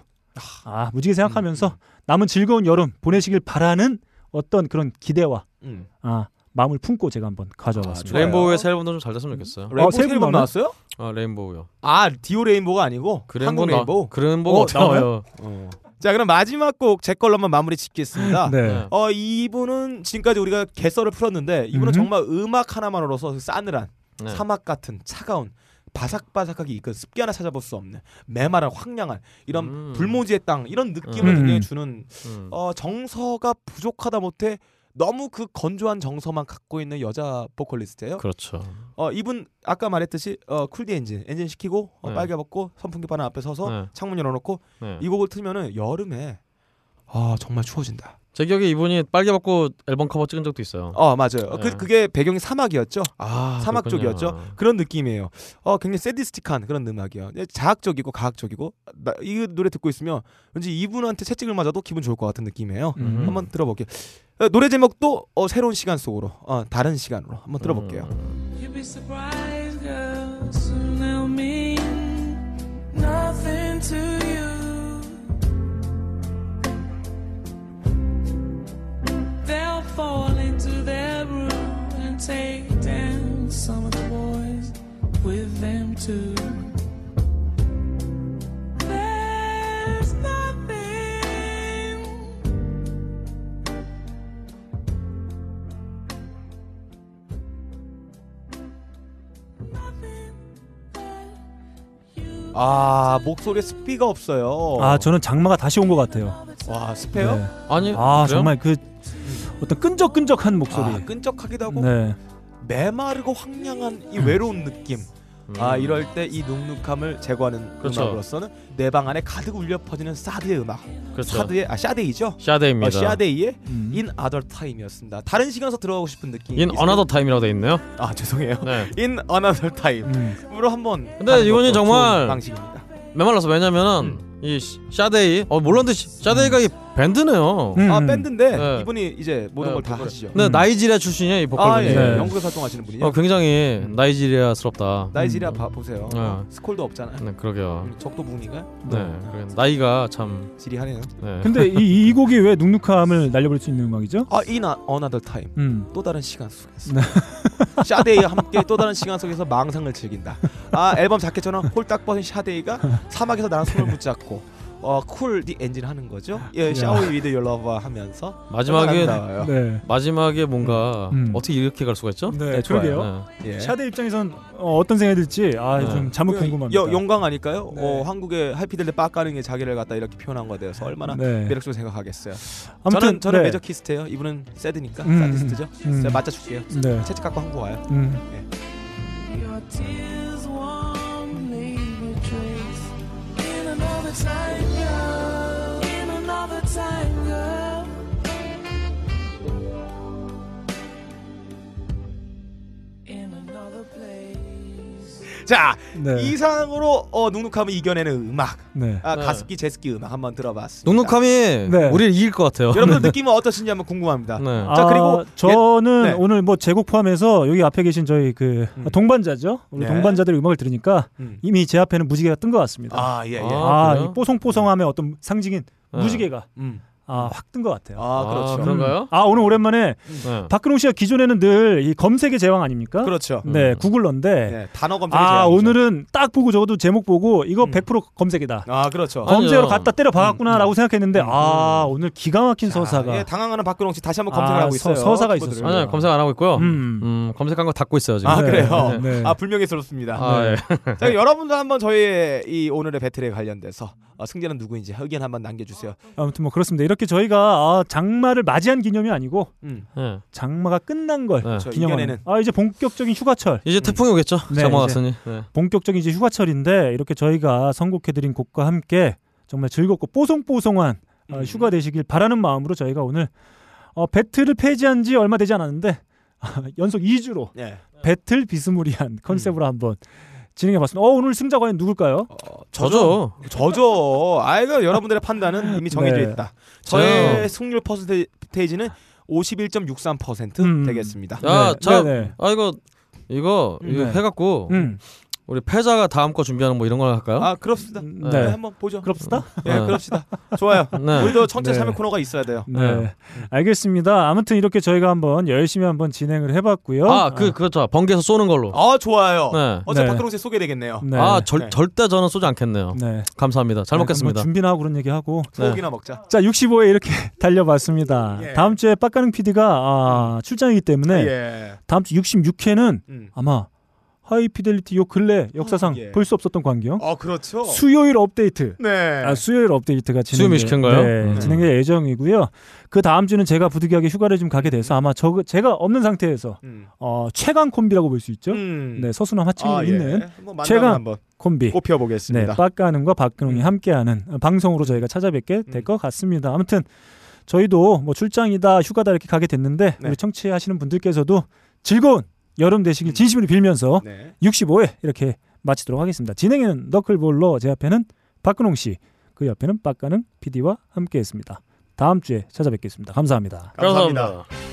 아 무지개 생각하면서 남은 즐거운 여름 보내시길 바라는 어떤 그런 기대와 음. 아 마음을 품고 제가 한번 가져와봤습니다. 좋아요. 레인보우의 새 앨범도 좀 잘 됐으면 좋겠어요. 레인보우 새새 앨범 나왔어요? 아 레인보우요. 아 디오 레인보우가 아니고 그 한국 레인보우 레인보우. 나, 그 레인보우가 어, 나와요? 어. 자 그럼 마지막 곡 제 걸로 한번 마무리 짓겠습니다. 네. 네. 어 이분은 지금까지 우리가 개썰을 풀었는데 이분은 음흠. 정말 음악 하나만으로서 그 싸늘한 네. 사막 같은 차가운 바삭바삭하게 이끈 습기 하나 찾아볼 수 없는 메마른 황량한 이런 음. 불모지의 땅 이런 느낌을 음. 굉장히 주는 음. 어 정서가 부족하다 못해 너무 그 건조한 정서만 갖고 있는 여자 보컬리스트예요. 그렇죠. 어 이분 아까 말했듯이 어 Cool the Engine 엔진 식히고 어, 네. 빨개 벗고 선풍기 바람 앞에 서서 네. 창문 열어놓고 네. 이 곡을 틀면은 여름에 아 정말 추워진다. 제 기억에 이분이 빨개 벗고 앨범 커버 찍은 적도 있어요. 어 맞아요. 어, 네. 그 그게 배경이 사막이었죠. 아 사막 그렇군요. 쪽이었죠. 그런 느낌이에요. 어 굉장히 세디스틱한 그런 음악이에요. 예, 자학적이고 가학적이고 나, 이 노래 듣고 있으면 왠지 이분한테 채찍을 맞아도 기분 좋을 것 같은 느낌이에요. 음. 한번 들어볼게요. 어, 노래 제목도 어, 새로운 시간 속으로 어, 다른 시간으로 한번 들어볼게요. You'd fall into their room and take down some of the boys with them too. There's nothing. nothing 아 목소리 스피가 없어요. 아 저는 장마가 다시 온 것 같아요. 와 스페어? 네. 아니 아 그래요? 정말 그 어떤 끈적끈적한 목소리. 아, 끈적하기도 하고 네. 메마르고 황량한 이 외로운 느낌. 아 이럴 때 이 눅눅함을 제거하는 음. 그렇죠. 음악으로서는 내 방 안에 가득 울려 퍼지는 사드의 음악. 그렇죠. 사드의 아 샤데이죠? 샤데이입니다. 어, 샤데이의 음. In Other Time이었습니다. 다른 시간에서 들어가고 싶은 느낌. In Another Time이라고 돼 있네요. 아 죄송해요. 네. In Another Time으로 음. 한번. 근데 것도 정말 방식입니다. 메말라서 왜냐면은 이 시- 샤데이 어 몰랐는데 시- 샤데이가 이 밴드네요. 음, 아 음. 밴드인데 네. 이분이 이제 모든 네, 걸다 보컬. 하시죠. 근데 음. 나이지리아 출신이야 이 보컬 아 분이. 예, 네. 영국에서 활동하시는 분이요. 어 굉장히 나이지리아스럽다. 나이지리아 봐 보세요. 어. 스콜도 없잖아요. 네 그러게요. 음, 적도 부분인가요? 네 그래, 나이가 참. 지리하네요. 네. 근데 이, 이 곡이 왜 눅눅함을 날려버릴 수 있는 음악이죠? 아 In Another Time. 음. 또 다른 시간 속에서 샤데이와 함께 또 다른 시간 속에서 망상을 즐긴다. 아 앨범 자켓처럼 홀딱 벗은 샤데이가 사막에서 나랑 손을 붙잡고 어 쿨 디 엔진 하는 거죠. 예, 샤워 위드 유 러버 하면서 마지막에. 네. 마지막에 뭔가 음. 어떻게 이렇게 갈 수가 있죠? 네, 네, 그러게요. 좋아요. 예. 샤데 입장에선 어, 어떤 생각이 들지 아, 네. 좀 잠을 그 궁금합니다. 여, 영광 아닐까요? 네. 어, 한국의 하이피델리 빡가능의 자기를 갖다 이렇게 표현한 거에 대해서 얼마나 네. 매력적으로 생각하겠어요. 아무튼 저는 저는 네. 메저 키스트예요. 이분은 새드니까 음, 사디스트죠. 음. 제가 맞춰 줄게요. 네. 채찍 갖고 한국 와요. 음. Your time, girl. In another time, 자 네. 이상으로 어, 눅눅함을 이겨내는 음악. 네. 아, 네. 가습기 제습기 음악 한번 들어봤습니다. 눅눅함이 네. 우리를 이길 것 같아요. 여러분들 느낌은 어떠신지 한번 궁금합니다. 네. 자, 그리고 아, 저는 네. 오늘 뭐 제곡 포함해서 여기 앞에 계신 저희 그 음. 동반자죠. 우리 네. 동반자들의 음악을 들으니까 음. 이미 제 앞에는 무지개가 뜬 것 같습니다. 아, 예, 예. 아, 아? 이 뽀송뽀송함의 어떤 상징인 네. 무지개가 음. 아, 확 뜬 것 같아요. 아, 그렇죠. 아, 그런가요? 음. 아, 오늘 오랜만에 네. 박근홍 씨가 기존에는 늘 이 검색의 제왕 아닙니까? 그렇죠. 네, 음. 구글러인데 네, 단어 검색이 아, 제약이죠. 오늘은 딱 보고 적어도 제목 보고 이거 음. 100% 검색이다. 아, 그렇죠. 검색으로 갖다 때려 박았구나라고 음. 생각했는데 아, 오늘 기가 막힌 자, 서사가 예, 당황하는 박근홍 씨 다시 한번 검색을 아, 하고 있어요. 서- 서사가 키보드를. 있었어요. 아니요 검색 안 하고 있고요. 음. 음, 검색한 거 닫고 있어요 지금. 아, 네, 그래요. 네, 네. 아, 불명예스럽습니다. 아, 예. 자, 여러분도 한번 저희의 이 오늘의 배틀에 관련돼서 어, 승자는 누구인지 의견 한번 남겨주세요. 아무튼 뭐 그렇습니다. 이렇게 저희가 아, 장마를 맞이한 기념이 아니고 음. 네. 장마가 끝난 걸 네. 저 기념하는. 아 이제 본격적인 휴가철. 이제 태풍이 오겠죠. 네, 장마. 갔으니. 네. 본격적인 이제 휴가철인데 이렇게 저희가 선곡해드린 곡과 함께 정말 즐겁고 뽀송뽀송한 어, 음. 휴가 되시길 바라는 마음으로 저희가 오늘 어, 배틀을 폐지한 지 얼마 되지 않았는데 연속 2주로 예. 배틀 비스무리한 컨셉으로 한번 진행해 봤습니다. 어, 오늘 승자 과연 누굴까요? 어, 저죠. 저죠. 아이고 여러분들의 판단은 이미 정해져 네. 있다. 저의 저요. 승률 퍼센테이지는 51.63% 음. 되겠습니다. 야, 네, 자, 네, 네. 아 이거 이거 이거 네. 해갖고 음, 우리 패자가 다음 거 준비하는 뭐 이런 걸 할까요? 아 그렇습니다. 네. 네, 한번 보죠. 그럽시다. 예, 네. 그럽시다. 좋아요. 네. 우리도 네. 참여 코너가 있어야 돼요. 네. 네. 알겠습니다. 아무튼 이렇게 저희가 한번 열심히 한번 진행을 해봤고요. 아, 그 그렇죠. 번개에서 쏘는 걸로. 아 좋아요. 네. 어제 네. 박근홍 씨 소개 되겠네요. 네. 아, 절, 네. 절대 저는 쏘지 않겠네요. 네. 감사합니다. 잘 네, 먹겠습니다. 그럼 뭐 준비나 하고 그런 얘기 하고. 네. 소고기나 먹자. 자, 65회 이렇게 달려봤습니다. 예. 다음 주에 빡가능 PD가 아, 출장이기 때문에 예. 다음 주 66회는 음. 아마 하이피델리티 요 근래 역사상 어, 예. 볼수 없었던 광경 어 그렇죠. 수요일 업데이트 네. 아, 수요일 업데이트가 수요일 진행될 시킨가요? 네, 음. 진행될 예정이고요. 그 다음 주는 제가 부득이하게 휴가를 좀 가게 돼서 아마 저 제가 없는 상태에서 음. 어, 최강 콤비라고 볼 수 있죠. 음. 네, 서수남 하층이 아, 예. 있는 한번 만나면 최강 한번 콤비. 꼽혀 네, 보겠습니다. 빡가능과 박근홍이 음. 함께하는 방송으로 저희가 찾아뵙게 될 음. 것 같습니다. 아무튼 저희도 뭐 출장이다 휴가다 이렇게 가게 됐는데 네. 우리 청취하시는 분들께서도 즐거운 여름 되시길 음. 진심으로 빌면서 네. 65회 이렇게 마치도록 하겠습니다. 진행에는 너클볼로 제 앞에는 박근홍 씨, 그 옆에는 빡가능 PD와 함께했습니다. 다음 주에 찾아뵙겠습니다. 감사합니다. 감사합니다. 감사합니다.